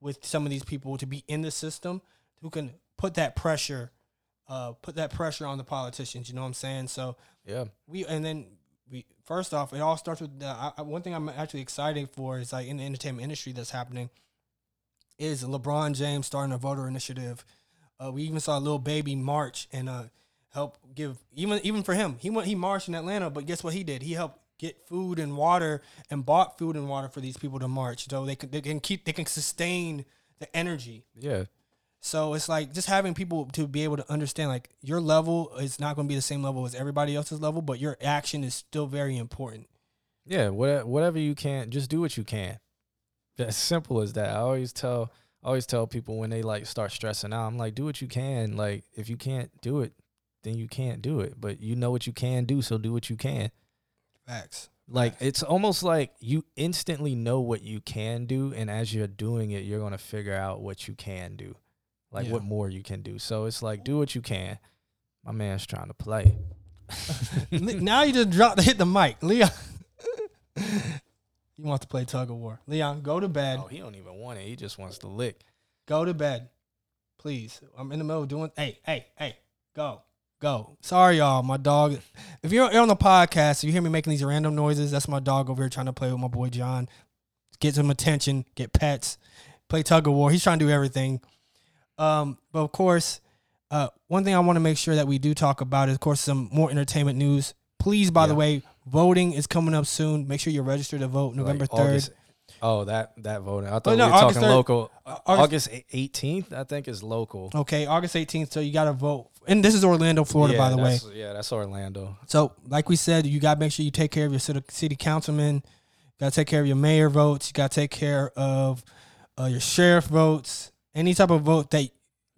with some of these people to be in the system, who can put that pressure, uh, put that pressure on the politicians. You know what I'm saying? So Yeah. we and then we first off, it all starts with the, I, one thing I'm actually excited for is like in the entertainment industry that's happening is LeBron James starting a voter initiative. Uh, we even saw a little baby march and uh, help give even even for him. He went he marched in Atlanta, but guess what he did? He helped get food and water and bought food and water for these people to march, so they can they can keep they can sustain the energy. Yeah. So it's like just having people to be able to understand like your level is not going to be the same level as everybody else's level, but your action is still very important. Yeah, whatever, whatever you can, just do what you can. As simple as that. I always tell, I always tell people when they like start stressing out, I'm like, do what you can. Like, if you can't do it, then you can't do it. But you know what you can do, so do what you can. Facts. Like, it's almost like you instantly know what you can do, and as you're doing it, you're gonna figure out what you can do, like Yeah. what more you can do. So it's like, do what you can. My man's trying to play. Now you just dropped to hit the mic, Leon. he wants to play tug of war. Leon, go to bed. Oh, he don't even want it. He just wants to lick. Go to bed, please. I'm in the middle of doing. Hey, hey, hey, go, go. Sorry, y'all. My dog. If you're on the podcast, you hear me making these random noises. That's my dog over here trying to play with my boy John. Get some attention. Get pets. Play tug of war. He's trying to do everything. Um, but of course, uh, one thing I want to make sure that we do talk about is, of course, some more entertainment news. Please, by the way, voting is coming up soon. Make sure you're registered to vote November third. August- Oh, that that voting. I thought Oh, we no, were August talking 3rd. local. August eighteenth, I think, is local. Okay, August 18th. So you got to vote. And this is Orlando, Florida, yeah, by the way. Yeah, that's Orlando. So, like we said, you got to make sure you take care of your city, city councilman. Got to take care of your mayor votes. You got to take care of uh, your sheriff votes. Any type of vote that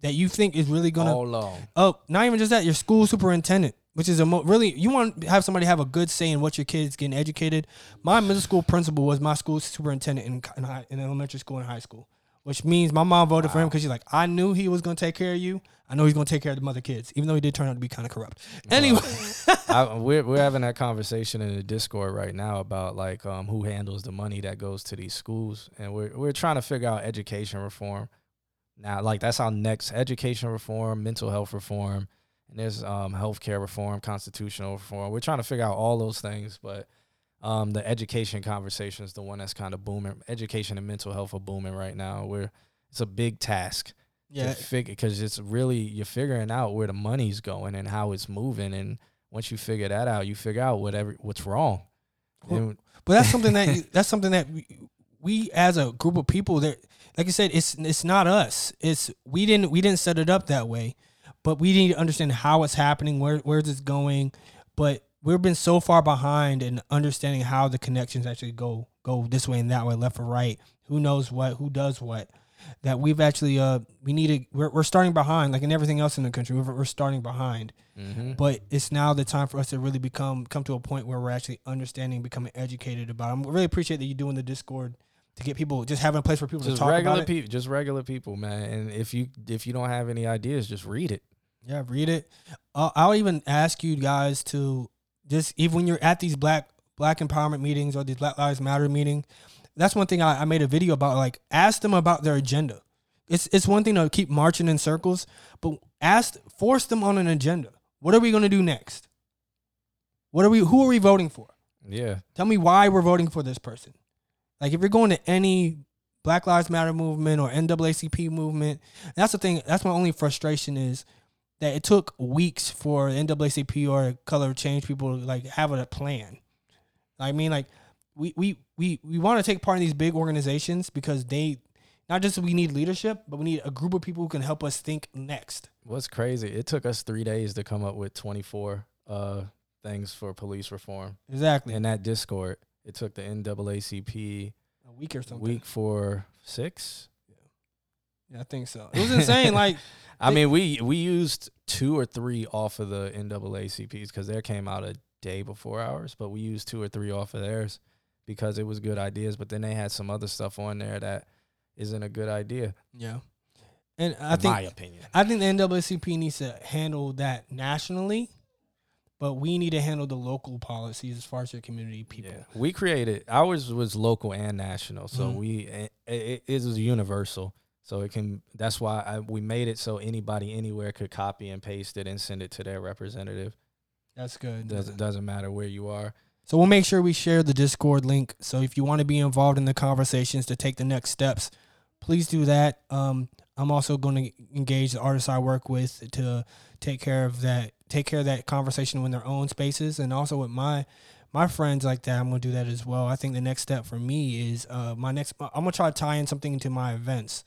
that you think is really gonna. All. Oh, not even just that. Your school superintendent, which is a mo- really you want to have somebody have a good say in what your kids getting educated. My middle school principal was my school superintendent in in, high, in elementary school and high school, which means my mom voted for him because she's like, I knew he was gonna take care of you. I know he's gonna take care of the mother kids, even though he did turn out to be kind of corrupt. Anyway, I, we're we're having that conversation in the Discord right now about like um who handles the money that goes to these schools, and we're we're trying to figure out education reform. Now, like that's our next education reform, mental health reform, and there's um healthcare reform, constitutional reform. We're trying to figure out all those things, but um the education conversation is the one that's kind of booming. Education and mental health are booming right now. We're it's a big task yeah, to figure because it's really you're figuring out where the money's going and how it's moving and once you figure that out, you figure out whatever what's wrong. Well, But that's something that you- that's something that we, we as a group of people that like I said it's it's not us. It's we didn't we didn't set it up that way. But we need to understand how it's happening, where where's it's going. But we've been so far behind in understanding how the connections actually go go this way and that way, left or right. Who knows what, who does what. That we've actually uh we need to we're, we're starting behind like in everything else in the country. We're, we're starting behind Mhm. but it's now the time for us to really become come to a point where we're actually understanding becoming educated about it. I really appreciate that you're doing the discord to get people just having a place for people just to talk regular about people, just regular people, man. And if you if you don't have any ideas, just read it. yeah read it uh, i'll even ask you guys to just even when you're at these black black empowerment meetings or these black lives matter meeting that's one thing I, I made a video about like ask them about their agenda it's it's one thing to keep marching in circles but ask force them on an agenda what are we going to do next what are we who are we voting for Yeah. Tell me why we're voting for this person. Like if you're going to any Black Lives Matter movement or NAACP movement, that's the thing. That's my only frustration is that it took weeks for NAACP or color change people to like have a plan. I mean, like we we we we want to take part in these big organizations because they not just we need leadership, but we need a group of people who can help us think next. What's crazy? It took us three days to come up with 24 uh, things for police reform. Exactly. In that Discord, it took the NAACP a week or something. week for six. Yeah, I think so. It was insane. like I mean, we we used two or three off of the NAACPs because there came out a day before ours, but we used two or three off of theirs because it was good ideas. But then they had some other stuff on there that isn't a good idea, yeah. And I in think my opinion. I think the NAACP needs to handle that nationally, but we need to handle the local policies as far as your community people. Yeah. We created ours was local and national, so Mhm. we it, it, it was universal. So it can. That's why I, we made it so anybody anywhere could copy and paste it and send it to their representative. That's good. Doesn't doesn't matter where you are. So we'll make sure we share the Discord link. So if you want to be involved in the conversations to take the next steps, please do that. Um, I'm also going to engage the artists I work with to take care of that, take care of that conversation in their own spaces, and also with my my friends like that. I'm to do that as well. I think the next step for me is uh, my next. I'm going to try to tie in something into my events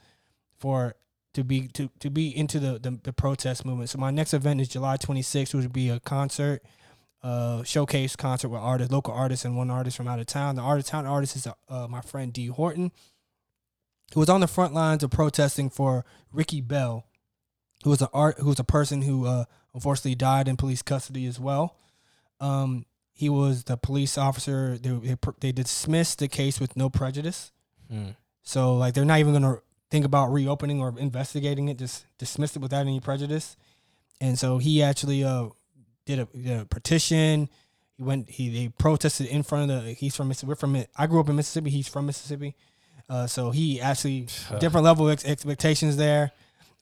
for to be to to be into the, the the protest movement. So my next event is July 26th, which would be a concert uh, showcase concert with artists, local artists, and one artist from out of town. The out of town artist is uh, my friend D Horton, who was on the front lines of protesting for Ricky Bell, who was a art, who was a person who uh, unfortunately died in police custody as well. Um, he was the police officer. They, they they dismissed the case with no prejudice. Hmm. So like they're not even gonna think about reopening or investigating it. Just dismissed it without any prejudice. And so he actually uh did a, did a petition. He went. He they protested in front of the. He's from Mississippi. We're from. I grew up in Mississippi. He's from Mississippi. Uh, so he actually different level of ex- expectations there.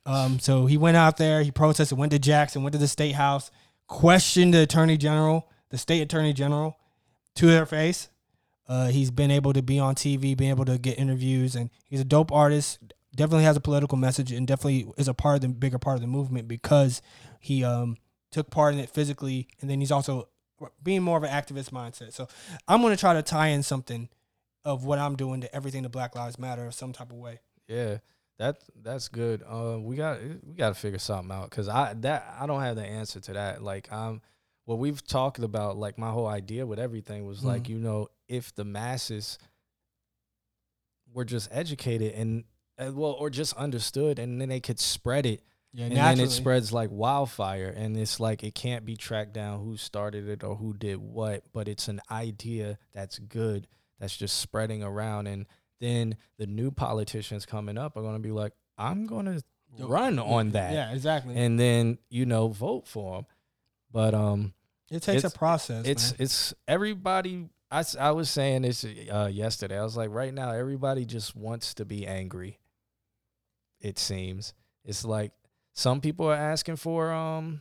Um, so he went out there. He protested. Went to Jackson. Went to the state house. Questioned the attorney general, the state attorney general, to their face. Uh, he's been able to be on TV, been able to get interviews, and he's a dope artist. Definitely has a political message, and definitely is a part of the bigger part of the movement because he um, took part in it physically, and then he's also being more of an activist mindset. So I'm going to try to tie in something of what I'm doing to everything to Black Lives Matter of some type of way. Yeah, that that's good. Uh, we got we got to figure something out because I that I don't have the answer to that. Like um, what we've talked about, like my whole idea with everything was like Mhm. you know if the masses were just educated and uh, well or just understood and then they could spread it Yeah, and then it spreads like wildfire and it's like it can't be tracked down who started it or who did what but it's an idea that's good that's just spreading around and then the new politicians coming up are going to be like i'm going to run on that Yeah, exactly. and then you know vote for them but um it takes a process. it's man. it's everybody I, I was saying this uh, yesterday i was like right now everybody just wants to be angry it seems it's like some people are asking for um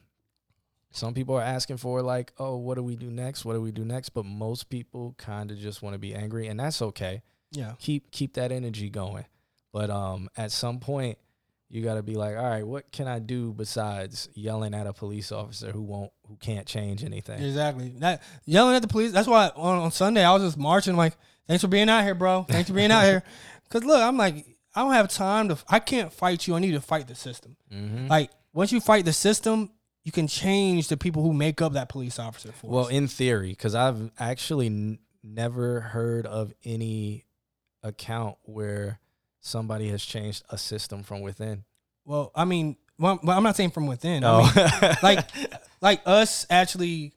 some people are asking for like oh what do we do next what do we do next but most people kind of just want to be angry and that's okay yeah. keep keep that energy going but um at some point you got to be like, all right, what can I do besides yelling at a police officer who won't, who can't change anything? Exactly. That yelling at the police. That's why on, on Sunday I was just marching like, "Thanks for being out here, bro. Thanks for being out here." Cause look, I'm like, I don't have time to. I can't fight you. I need to fight the system. Mm-hmm. Like once you fight the system, you can change the people who make up that police officer force. Well, in theory, because I've actually n- never heard of any account where somebody has changed a system from within. well, I mean, well, I'm not saying from within. I No, mean, like like us actually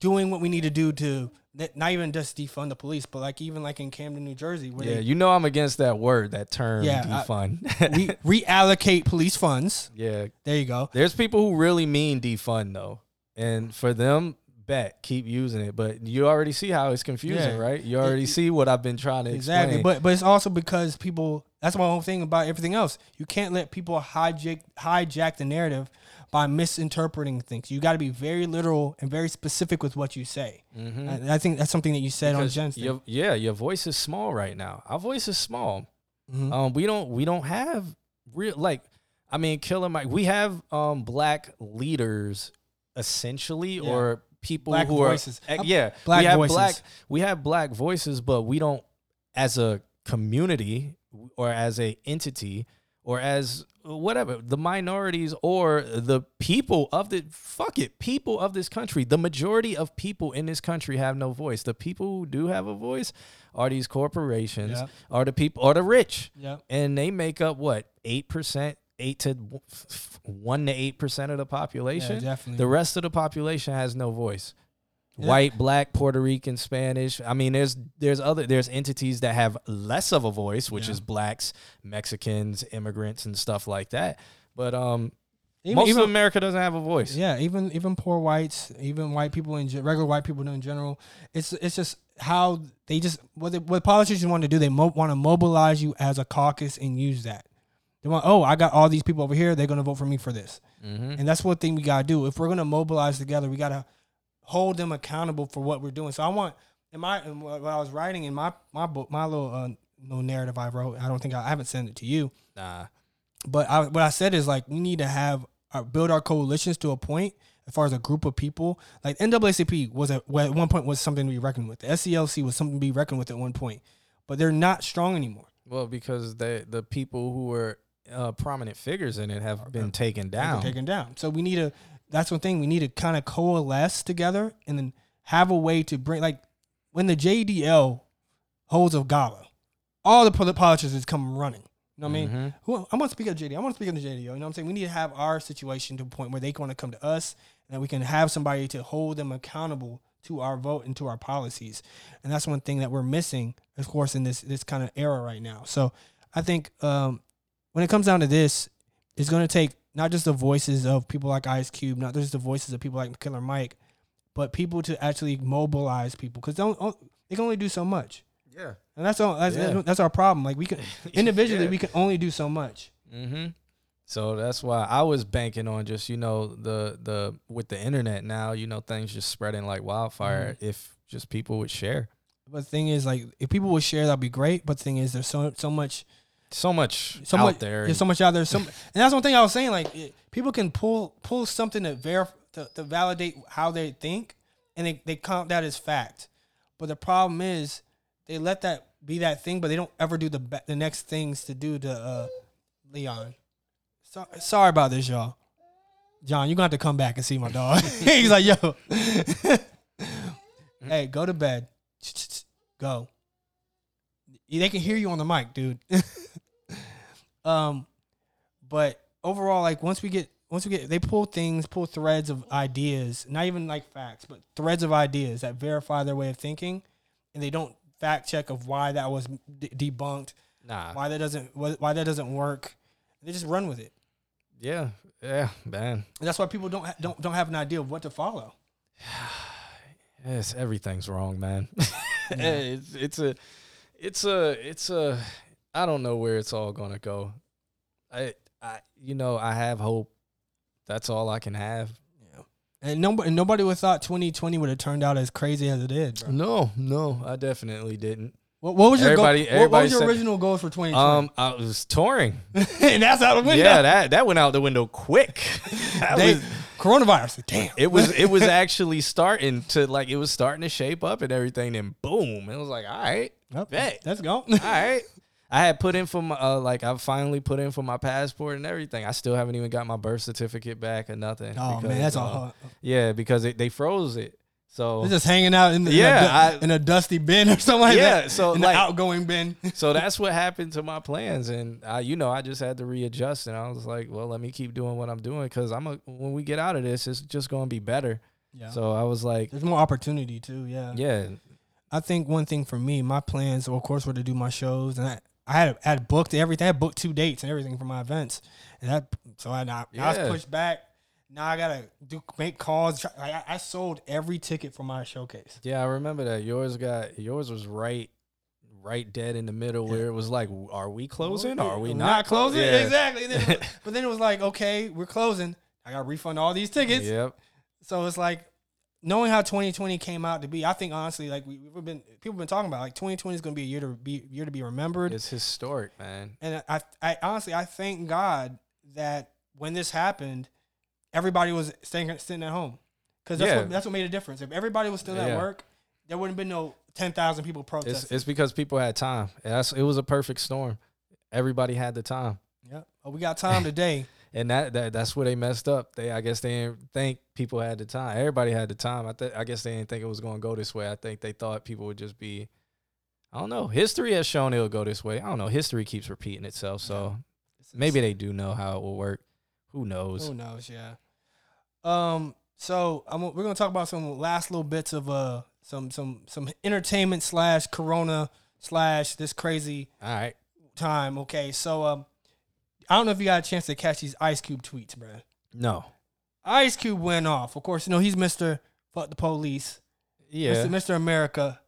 doing what we need to do to not even just defund the police, but like even like in Camden, New Jersey, where yeah, you know I'm against that word, that term, Yeah, defund. they we reallocate police funds. yeah, There you go. there's people who really mean defund though, and for them, bet keep using it. But you already see how it's confusing, Yeah. right? You already It- see what I've been trying to Exactly, explain. but but it's also because people. That's my whole thing about everything else. You can't let people hijack hijack the narrative by misinterpreting things. You got to be very literal and very specific with what you say. Mhm. And I think that's something that you said on Because Jen's your- yeah, your voice is small right now. Our voice is small. Mhm. Um, we don't we don't have real like I mean, Killer Mike. We have um black leaders essentially, Yeah. or people Black who voices. are eh, yeah. black we have voices. black we have black voices, but we don't as a community or as a entity or as whatever the minorities or the people of the fuck it people of this country the majority of people in this country have no voice the people who do have a voice are these corporations Yeah. are the people are the rich Yeah. and they make up what eight percent, eight to one to eight percent of the population. Yeah, definitely. The rest of the population has no voice. Yeah. White, black, Puerto Rican, Spanish. I mean, there's there's other there's entities that have less of a voice, which Yeah. is blacks, Mexicans, immigrants, and stuff like that. But um, Even- most even- of America doesn't have a voice. Yeah, even even poor whites, even white people in regular white people in general, it's it's just how they just what they, what politicians want to do. They mo- want to mobilize you as a caucus and use that. They want, oh, I got all these people over here. They're gonna vote for me for this, Mm-hmm. and that's one thing we gotta do. If we're gonna mobilize together, we gotta hold them accountable for what we're doing. So I want in my in what I was writing in my my book, my little uh, little narrative I wrote. I don't think I, I haven't sent it to you Nah. but I, what I said is like we need to have our, build our coalitions to a point as far as a group of people. Like NAACP was at, at one point was something to be reckoned with. The SCLC was something to be reckoned with at one point, but they're not strong anymore. Well, because they the people who were uh, prominent figures in it have been taken down. taken down. So we need to. That's one thing we need to kind of coalesce together and then have a way to bring like when the JDL holds a gala, all the poli- politicians come running. You know what I mean? Mhm. Who, I want to speak of JD. I want to speak of the JDO. You know what I'm saying? We need to have our situation to a point where they want to come to us and that we can have somebody to hold them accountable to our vote and to our policies. And that's one thing that we're missing, of course, in this this kind of era right now. So I think um, when it comes down to this, it's going to take not just the voices of people like Ice Cube, not just the voices of people like Killer Mike, but people to actually mobilize people because don't oh, they can only do so much. Yeah. And that's all. That's, Yeah. that's our problem. Like we can individually, Yeah. we can only do so much. Mm-hmm. So that's why I was banking on just you know the the with the internet now you know things just spreading like wildfire if just people would share But the thing is, like, if people would share, that'd be great. But the thing is, there's so so much, so much so out much, there. There's so much out there. And that's one thing I was saying. Like, it, people can pull pull something to verify to, to validate how they think, and they they count that as fact. But the problem is, they let that be that thing, but they don't ever do the the next things to do to uh, Leon. So, sorry about this, y'all. John, you're gonna have to come back and see my dog. He's like, yo, hey, go to bed. Go. They can hear you on the mic, dude. um, but overall, like once we get once we get they pull things, pull threads of ideas, not even like facts, but threads of ideas that verify their way of thinking, and they don't fact check of why that was de- debunked, nah. why that doesn't why that doesn't work. They just run with it. Yeah. Yeah, man. And that's why people don't ha- don't don't have an idea of what to follow. Yes, everything's wrong, man. it's it's a it's a it's a I don't know where it's all gonna go. I I you know I have hope. That's all I can have. And nobody nobody would have thought 2020 would have turned out as crazy as it did. Bro. No, no, I definitely didn't. What, what was your goal, Everybody- what, what was your said- original goals for 2020? Um, I was touring. and that's out the window. Yeah, that that went out the window quick. That They- was- coronavirus. Damn. it was it was actually starting to like it was starting to shape up and everything. And boom, it was like, all right, Yep. bet. Let's go. all right. I had put in for my uh, like I finally put in for my passport and everything. I still haven't even got my birth certificate back or nothing. Oh man, that's uh, all. Yeah, because it, they froze it. So It's just hanging out in the Yeah, in, a, I- in a dusty bin or something like Yeah, that. so, in like- the outgoing bin. so that's what happened to my plans and I, you know i just had to readjust and i was like well let me keep doing what i'm doing because i'm a, when we get out of this it's just going to be better yeah. so i was like There's more opportunity too. Yeah. yeah I think one thing for me, my plans, of course, were to do my shows, and I, I had I had booked everything. I had booked two dates and everything for my events, and that so I, I, I was pushed back. Now I gotta do make calls. Try- I, I sold every ticket for my showcase. yeah i remember that yours got yours was right right dead in the middle where it was like are we closing are we We're not, closing? Yeah. Exactly. Then was- but then it was like, okay, we're closing. I got to refund all these tickets. yep So it's like knowing how 2020 came out to be. I think honestly, like we, we've been people have been talking about, like 2020 is going to be a year to be year to be remembered. it's historic man And I, I honestly, I thank God that when this happened, everybody was staying sitting at home because that's Yeah. what that's what made a difference. If everybody was still at work, there wouldn't have been no 10,000 people it's, protesting. it's because people had time that's it was a perfect storm everybody had the time yeah, oh, we got time today. And that, that that's where they messed up. They I guess they didn't think people had the time. Everybody had the time. I th- I guess they didn't think it was going to go this way. I think they thought people would just be. I don't know. History has shown it'll go this way. I don't know. History keeps repeating itself, so maybe they do know how it will work. Who knows? Who knows? Yeah. Um. So I'm, we're gonna talk about some last little bits of uh some some some entertainment slash Corona slash this crazy All right. time. Okay. So um, I don't know if you got a chance to catch these Ice Cube tweets, bro. No. Ice Cube went off. Of course, you know he's Mister Fuck the Police. Yeah. Mr. Mr. America.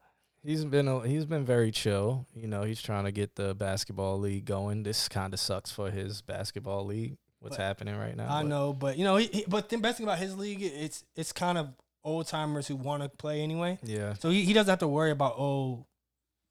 He's been a, he's been very chill. You know, he's trying to get the basketball league going. This kind of sucks for his basketball league. What's But happening right now? I but- know, but you know, he, he, but the best thing about his league, it's it's kind of old timers who want to play anyway. Yeah. So he, he doesn't have to worry about oh,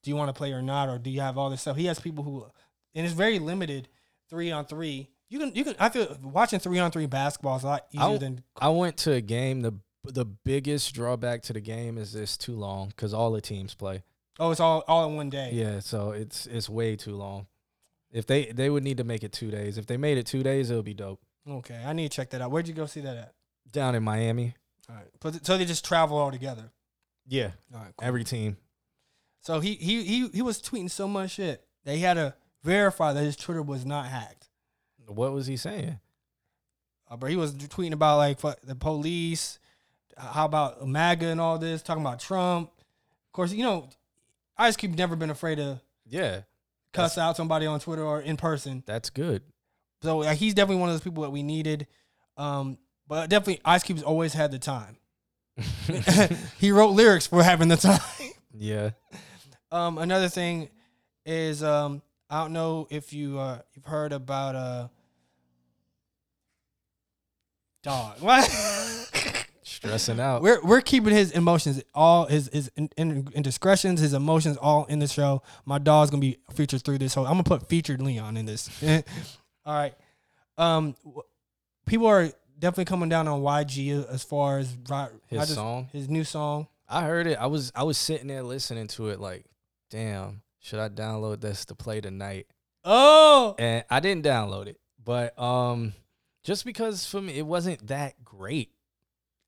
do you want to play or not, or do you have all this stuff. He has people who, and it's very limited three on three. You can you can I feel watching three on three basketball is a lot easier I'll- than I went to a game. the The biggest drawback to the game is it's too long because all the teams play. oh it's all all in one day. Yeah, so it's it's way too long. If they they would need to make it two days. If they made it two days, it would be dope. Okay, I need to check that out. Where'd you go see that at? Down in Miami. All right, but so they just travel all together. Yeah, All right, cool. every team. So he he he he was tweeting so much shit that he had to verify that his Twitter was not hacked. What was he saying? Uh, but he was tweeting about like the police, how about MAGA and all this, talking about Trump. Of course, you know, Ice Cube never been afraid to Yeah, cuss out somebody on Twitter or in person. that's good. So like, he's definitely one of those people that we needed. Um, but definitely Ice Cube's always had the time. he wrote lyrics for having the time. yeah, Um, another thing is um, I don't know if you uh, you've heard about uh, dog. What? stressing out. we're we're keeping his emotions all his his in, in, indiscretions, his emotions all in the show. My dog's gonna be featured through this whole. I'm gonna put featured Leon in this. all right. Um, people are definitely coming down on YG as far as His just- song. his new song. I heard it. I was I was sitting there listening to it. Like, damn, should I download this to play tonight? Oh, And I didn't download it, but um, just because for me it wasn't that great.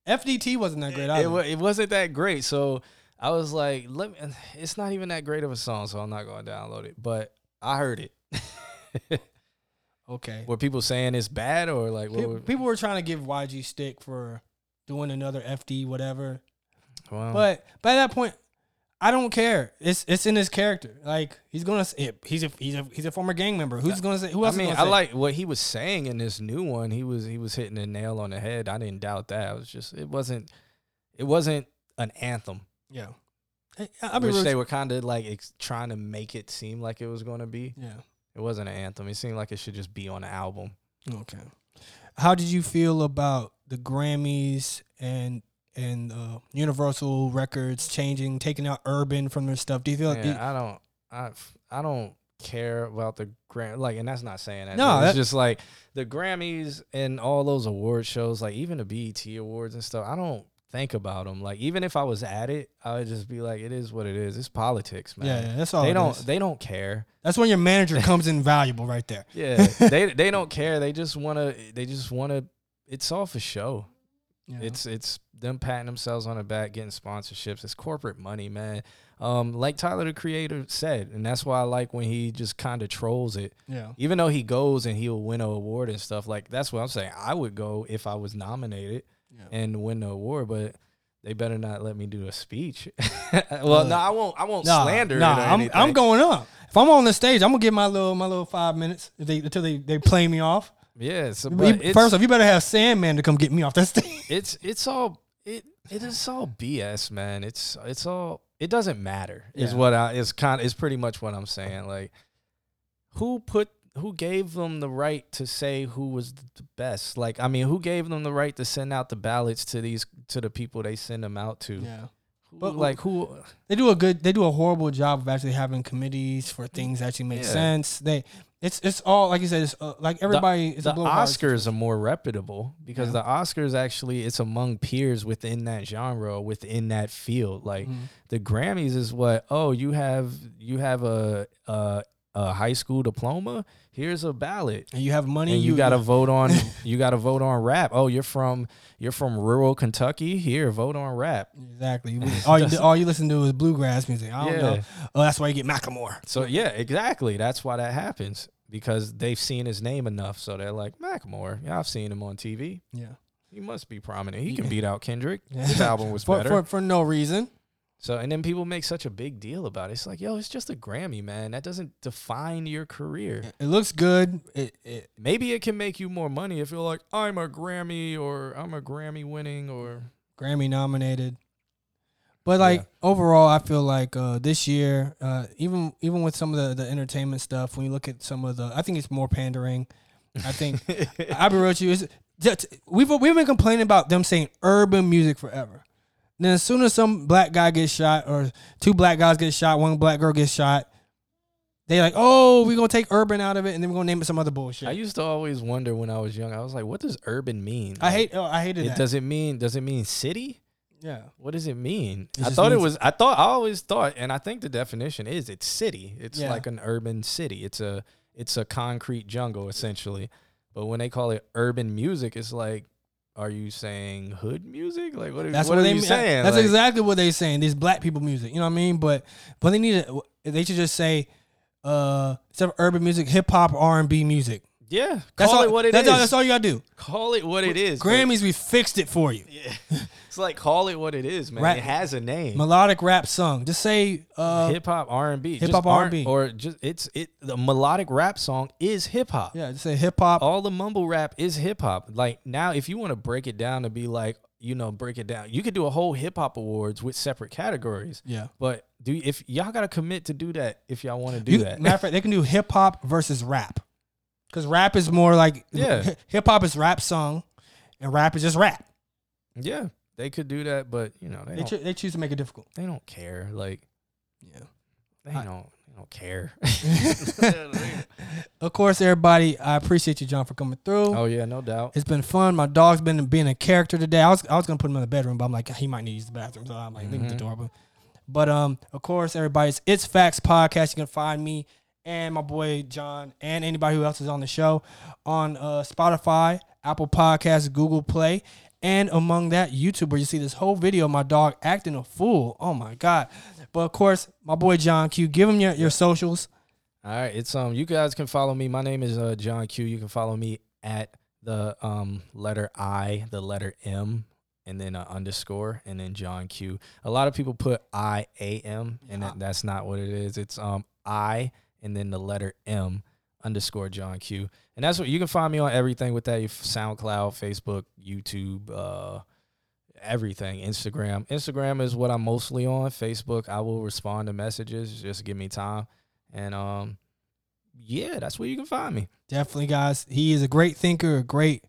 FDT wasn't that great. It, either. wa- it wasn't that great. So I was like, let me. It's not even that great of a song, so I'm not going to download it. But I heard it. okay. were people saying it's bad or like what? People, were- people were trying to give YG stick for doing another FD whatever, well, but by that point, I don't care. It's it's in his character. Like he's gonna say he's a he's a he's a former gang member. Who's gonna say? Who else? is mean, I say? like what he was saying in this new one. He was he was hitting the nail on the head. I didn't doubt that. It was just it wasn't it wasn't an anthem, Yeah. I- which they were kind of like ex- trying to make it seem like it was going to be. yeah. It wasn't an anthem. It seemed like it should just be on the album. Okay. How did you feel about the Grammys and and uh, Universal Records changing, taking out urban from their stuff? Do you feel like Yeah, I don't. I I don't care about the Gram like, and that's not saying that. No, it's that- just like the Grammys and all those award shows, like even the BET awards and stuff. I don't think about them. Like even if I was at it, I would just be like, it is what it is. It's politics, man. Yeah, yeah, that's all. they don't is. they don't care. That's when your manager comes in valuable right there. Yeah, they they don't care. They just wanna they just wanna. It's all for show. You know? It's it's them patting themselves on the back, getting sponsorships. It's corporate money, man. Um, like Tyler the Creator said, and that's why I like when he just kind of trolls it. yeah. Even though he goes and he'll win an award and stuff, like that's what I'm saying. I would go if I was nominated Yeah. and win the award, but they better not let me do a speech. well, no, I won't. I won't Nah, slander. Nah, I'm anything. I'm going up. If I'm on the stage, I'm gonna get my little my little five minutes they until they, they play me off. Yeah, so, You- First off, you better have Sandman to come get me off that stage. it's it's all it it is all BS, man. It's it's all it doesn't matter. Is what I is kind is pretty much what I'm saying. Like who put who gave them the right to say who was the best? Like I mean, who gave them the right to send out the ballots to these to the people they send them out to? Yeah. Who- But- like who They do a good they do a horrible job of actually having committees for things that actually make Yeah. sense. They it's it's all like you said, it's uh, like everybody is the a blow hard Oscars are more reputable because Yeah. the Oscars actually it's among peers within that genre within that field. Like Mhm. the Grammys is what oh you have you have a a, a high school diploma here's a ballot and you have money. and you, got to vote on you got to vote on rap oh you're from you're from rural Kentucky here vote on rap exactly. all you all you listen to is bluegrass music. I don't Yeah. know. Oh, that's why you get Macklemore. so yeah exactly that's why that happens because they've seen his name enough so they're like Macklemore yeah I've seen him on TV Yeah. he must be prominent he can beat out Kendrick Yeah. his album was For, better for for no reason. So and then people make such a big deal about it. It's like, yo, it's just a Grammy, man. That doesn't define your career. It looks good. It, it Maybe it can make you more money if you're like, I'm a Grammy or I'm a Grammy winning or Grammy nominated. But like Yeah. overall, I feel like uh, this year, uh, even even with some of the, the entertainment stuff, when you look at some of the, I think it's more pandering. I think I'll be real with you. Just, we've we've been complaining about them saying urban music forever. Then as soon as some black guy gets shot, or two black guys get shot, one black girl gets shot, they like, oh, we're gonna take urban out of it, and then we're gonna name it some other bullshit. I I, used to always wonder when I was young. I was like, what does urban mean? Like, hate. Oh, I hated it. that. Does it mean does it mean city? yeah. What does it mean? It I thought it was I thought I always thought and I think the definition is it's city. It's Yeah. like an urban city. It's a it's a concrete jungle essentially. But when they call it urban music, it's like are you saying hood music? Like what, are- That's what, what, are they you saying? That's Like, exactly what they're saying. These black people music, you know what I mean? But but they need to. They should just say uh instead of urban music, hip hop, R and B music. Yeah. That's call all. it what it that's is. all. That's all you gotta do. Call it what it is. Grammys, we fixed it for you. Yeah. It's like call it what it is, man. Rap- it has a name. Melodic rap song. Just say uh hip hop R and B. hip hop, R&B. or just it's it the melodic rap song is hip hop. yeah. Just say hip hop. All the mumble rap is hip hop. Like now, if you want to break it down to be like you know break it down, you could do a whole hip hop awards with separate categories. Yeah. But do if y'all got to commit to do that if y'all want to do You, that. matter of fact, they can do hip hop versus rap. Because rap is more like Yeah. Hip hop is rap song, and rap is just rap. yeah, they could do that, but you know they They choo- they choose to make it difficult. they don't care. Like Yeah. they I- don't they don't care. Of course, everybody. I appreciate you, John, for coming through. oh yeah, no doubt. It's been fun. My dog's been being a character today. I was I was gonna put him in the bedroom, but I'm like he might need to use the bathroom, so I'm like leave at Mhm. the door. But, but um, of course, everybody's it's facts podcast. You can find me and my boy John and anybody who else is on the show on uh, Spotify, Apple Podcasts, Google Play, and among that YouTube, where you see this whole video of my dog acting a fool. Oh my god! But of course, my boy John Q. Give him your, your socials. All right, it's um you guys can follow me. My name is uh John Q. You can follow me at the um letter I, the letter M, and then uh, underscore, and then John Q. A lot of people put I A M, and that, that's not what it is. It's um I and then the letter M underscore John Q. And that's what you can find me on everything with that SoundCloud, Facebook, YouTube, uh everything, Instagram. Instagram is what I'm mostly on. Facebook, I will respond to messages. Just give me time. And um, yeah, that's where you can find me. Definitely, guys. He is a great thinker, a great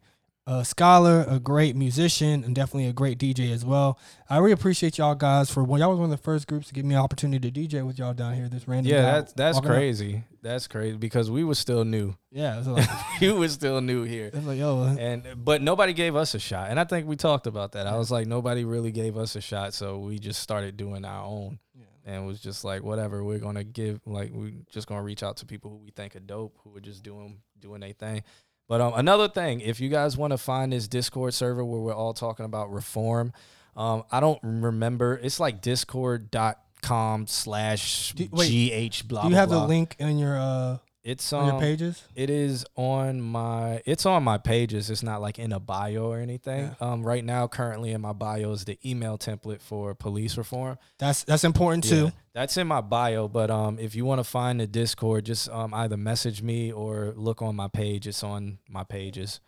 a scholar, a great musician, and definitely a great DJ as well. I really appreciate y'all guys for well, y'all was one of the first groups to give me an opportunity to DJ with y'all down here. This random Yeah, that's that's walking up. crazy. That's crazy because we were still new. Yeah, like, we were still new here. it's like yo, uh, And but nobody gave us a shot. And I think we talked about that. I was like nobody really gave us a shot, so we just started doing our own. Yeah. And was just like whatever, we're to give like we just to reach out to people who we think are dope, who are just doing doing their thing. But um, another thing, if you guys want to find this Discord server where we're all talking about reform, um, I don't remember. It's like discord.com slash gh blah do you have blah. the link in your uh It's on your um, pages? it is on my it's on my pages. It's not like in a bio or anything. Um right now currently in my bio is the email template for police reform. That's that's important Yeah, too. that's in my bio, but um if you want to find the Discord, just um either message me or look on my page. It's on my pages.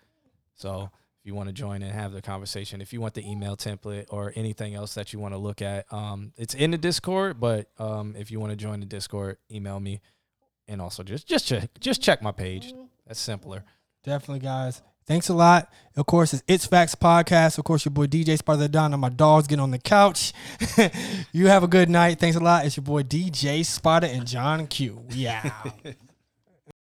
So if you want to join and have the conversation, if you want the email template or anything else that you want to look at, um it's in the Discord, but um if you want to join the Discord, email me and also just just check just check my page. Mm-hmm. That's simpler. Definitely, guys. Thanks a lot. Of course, it's It's Facts Podcast. Of course, your boy DJ Sparta the Don and my dogs get on the couch. you have a good night. Thanks a lot. It's your boy DJ Sparta and John Q. Yeah.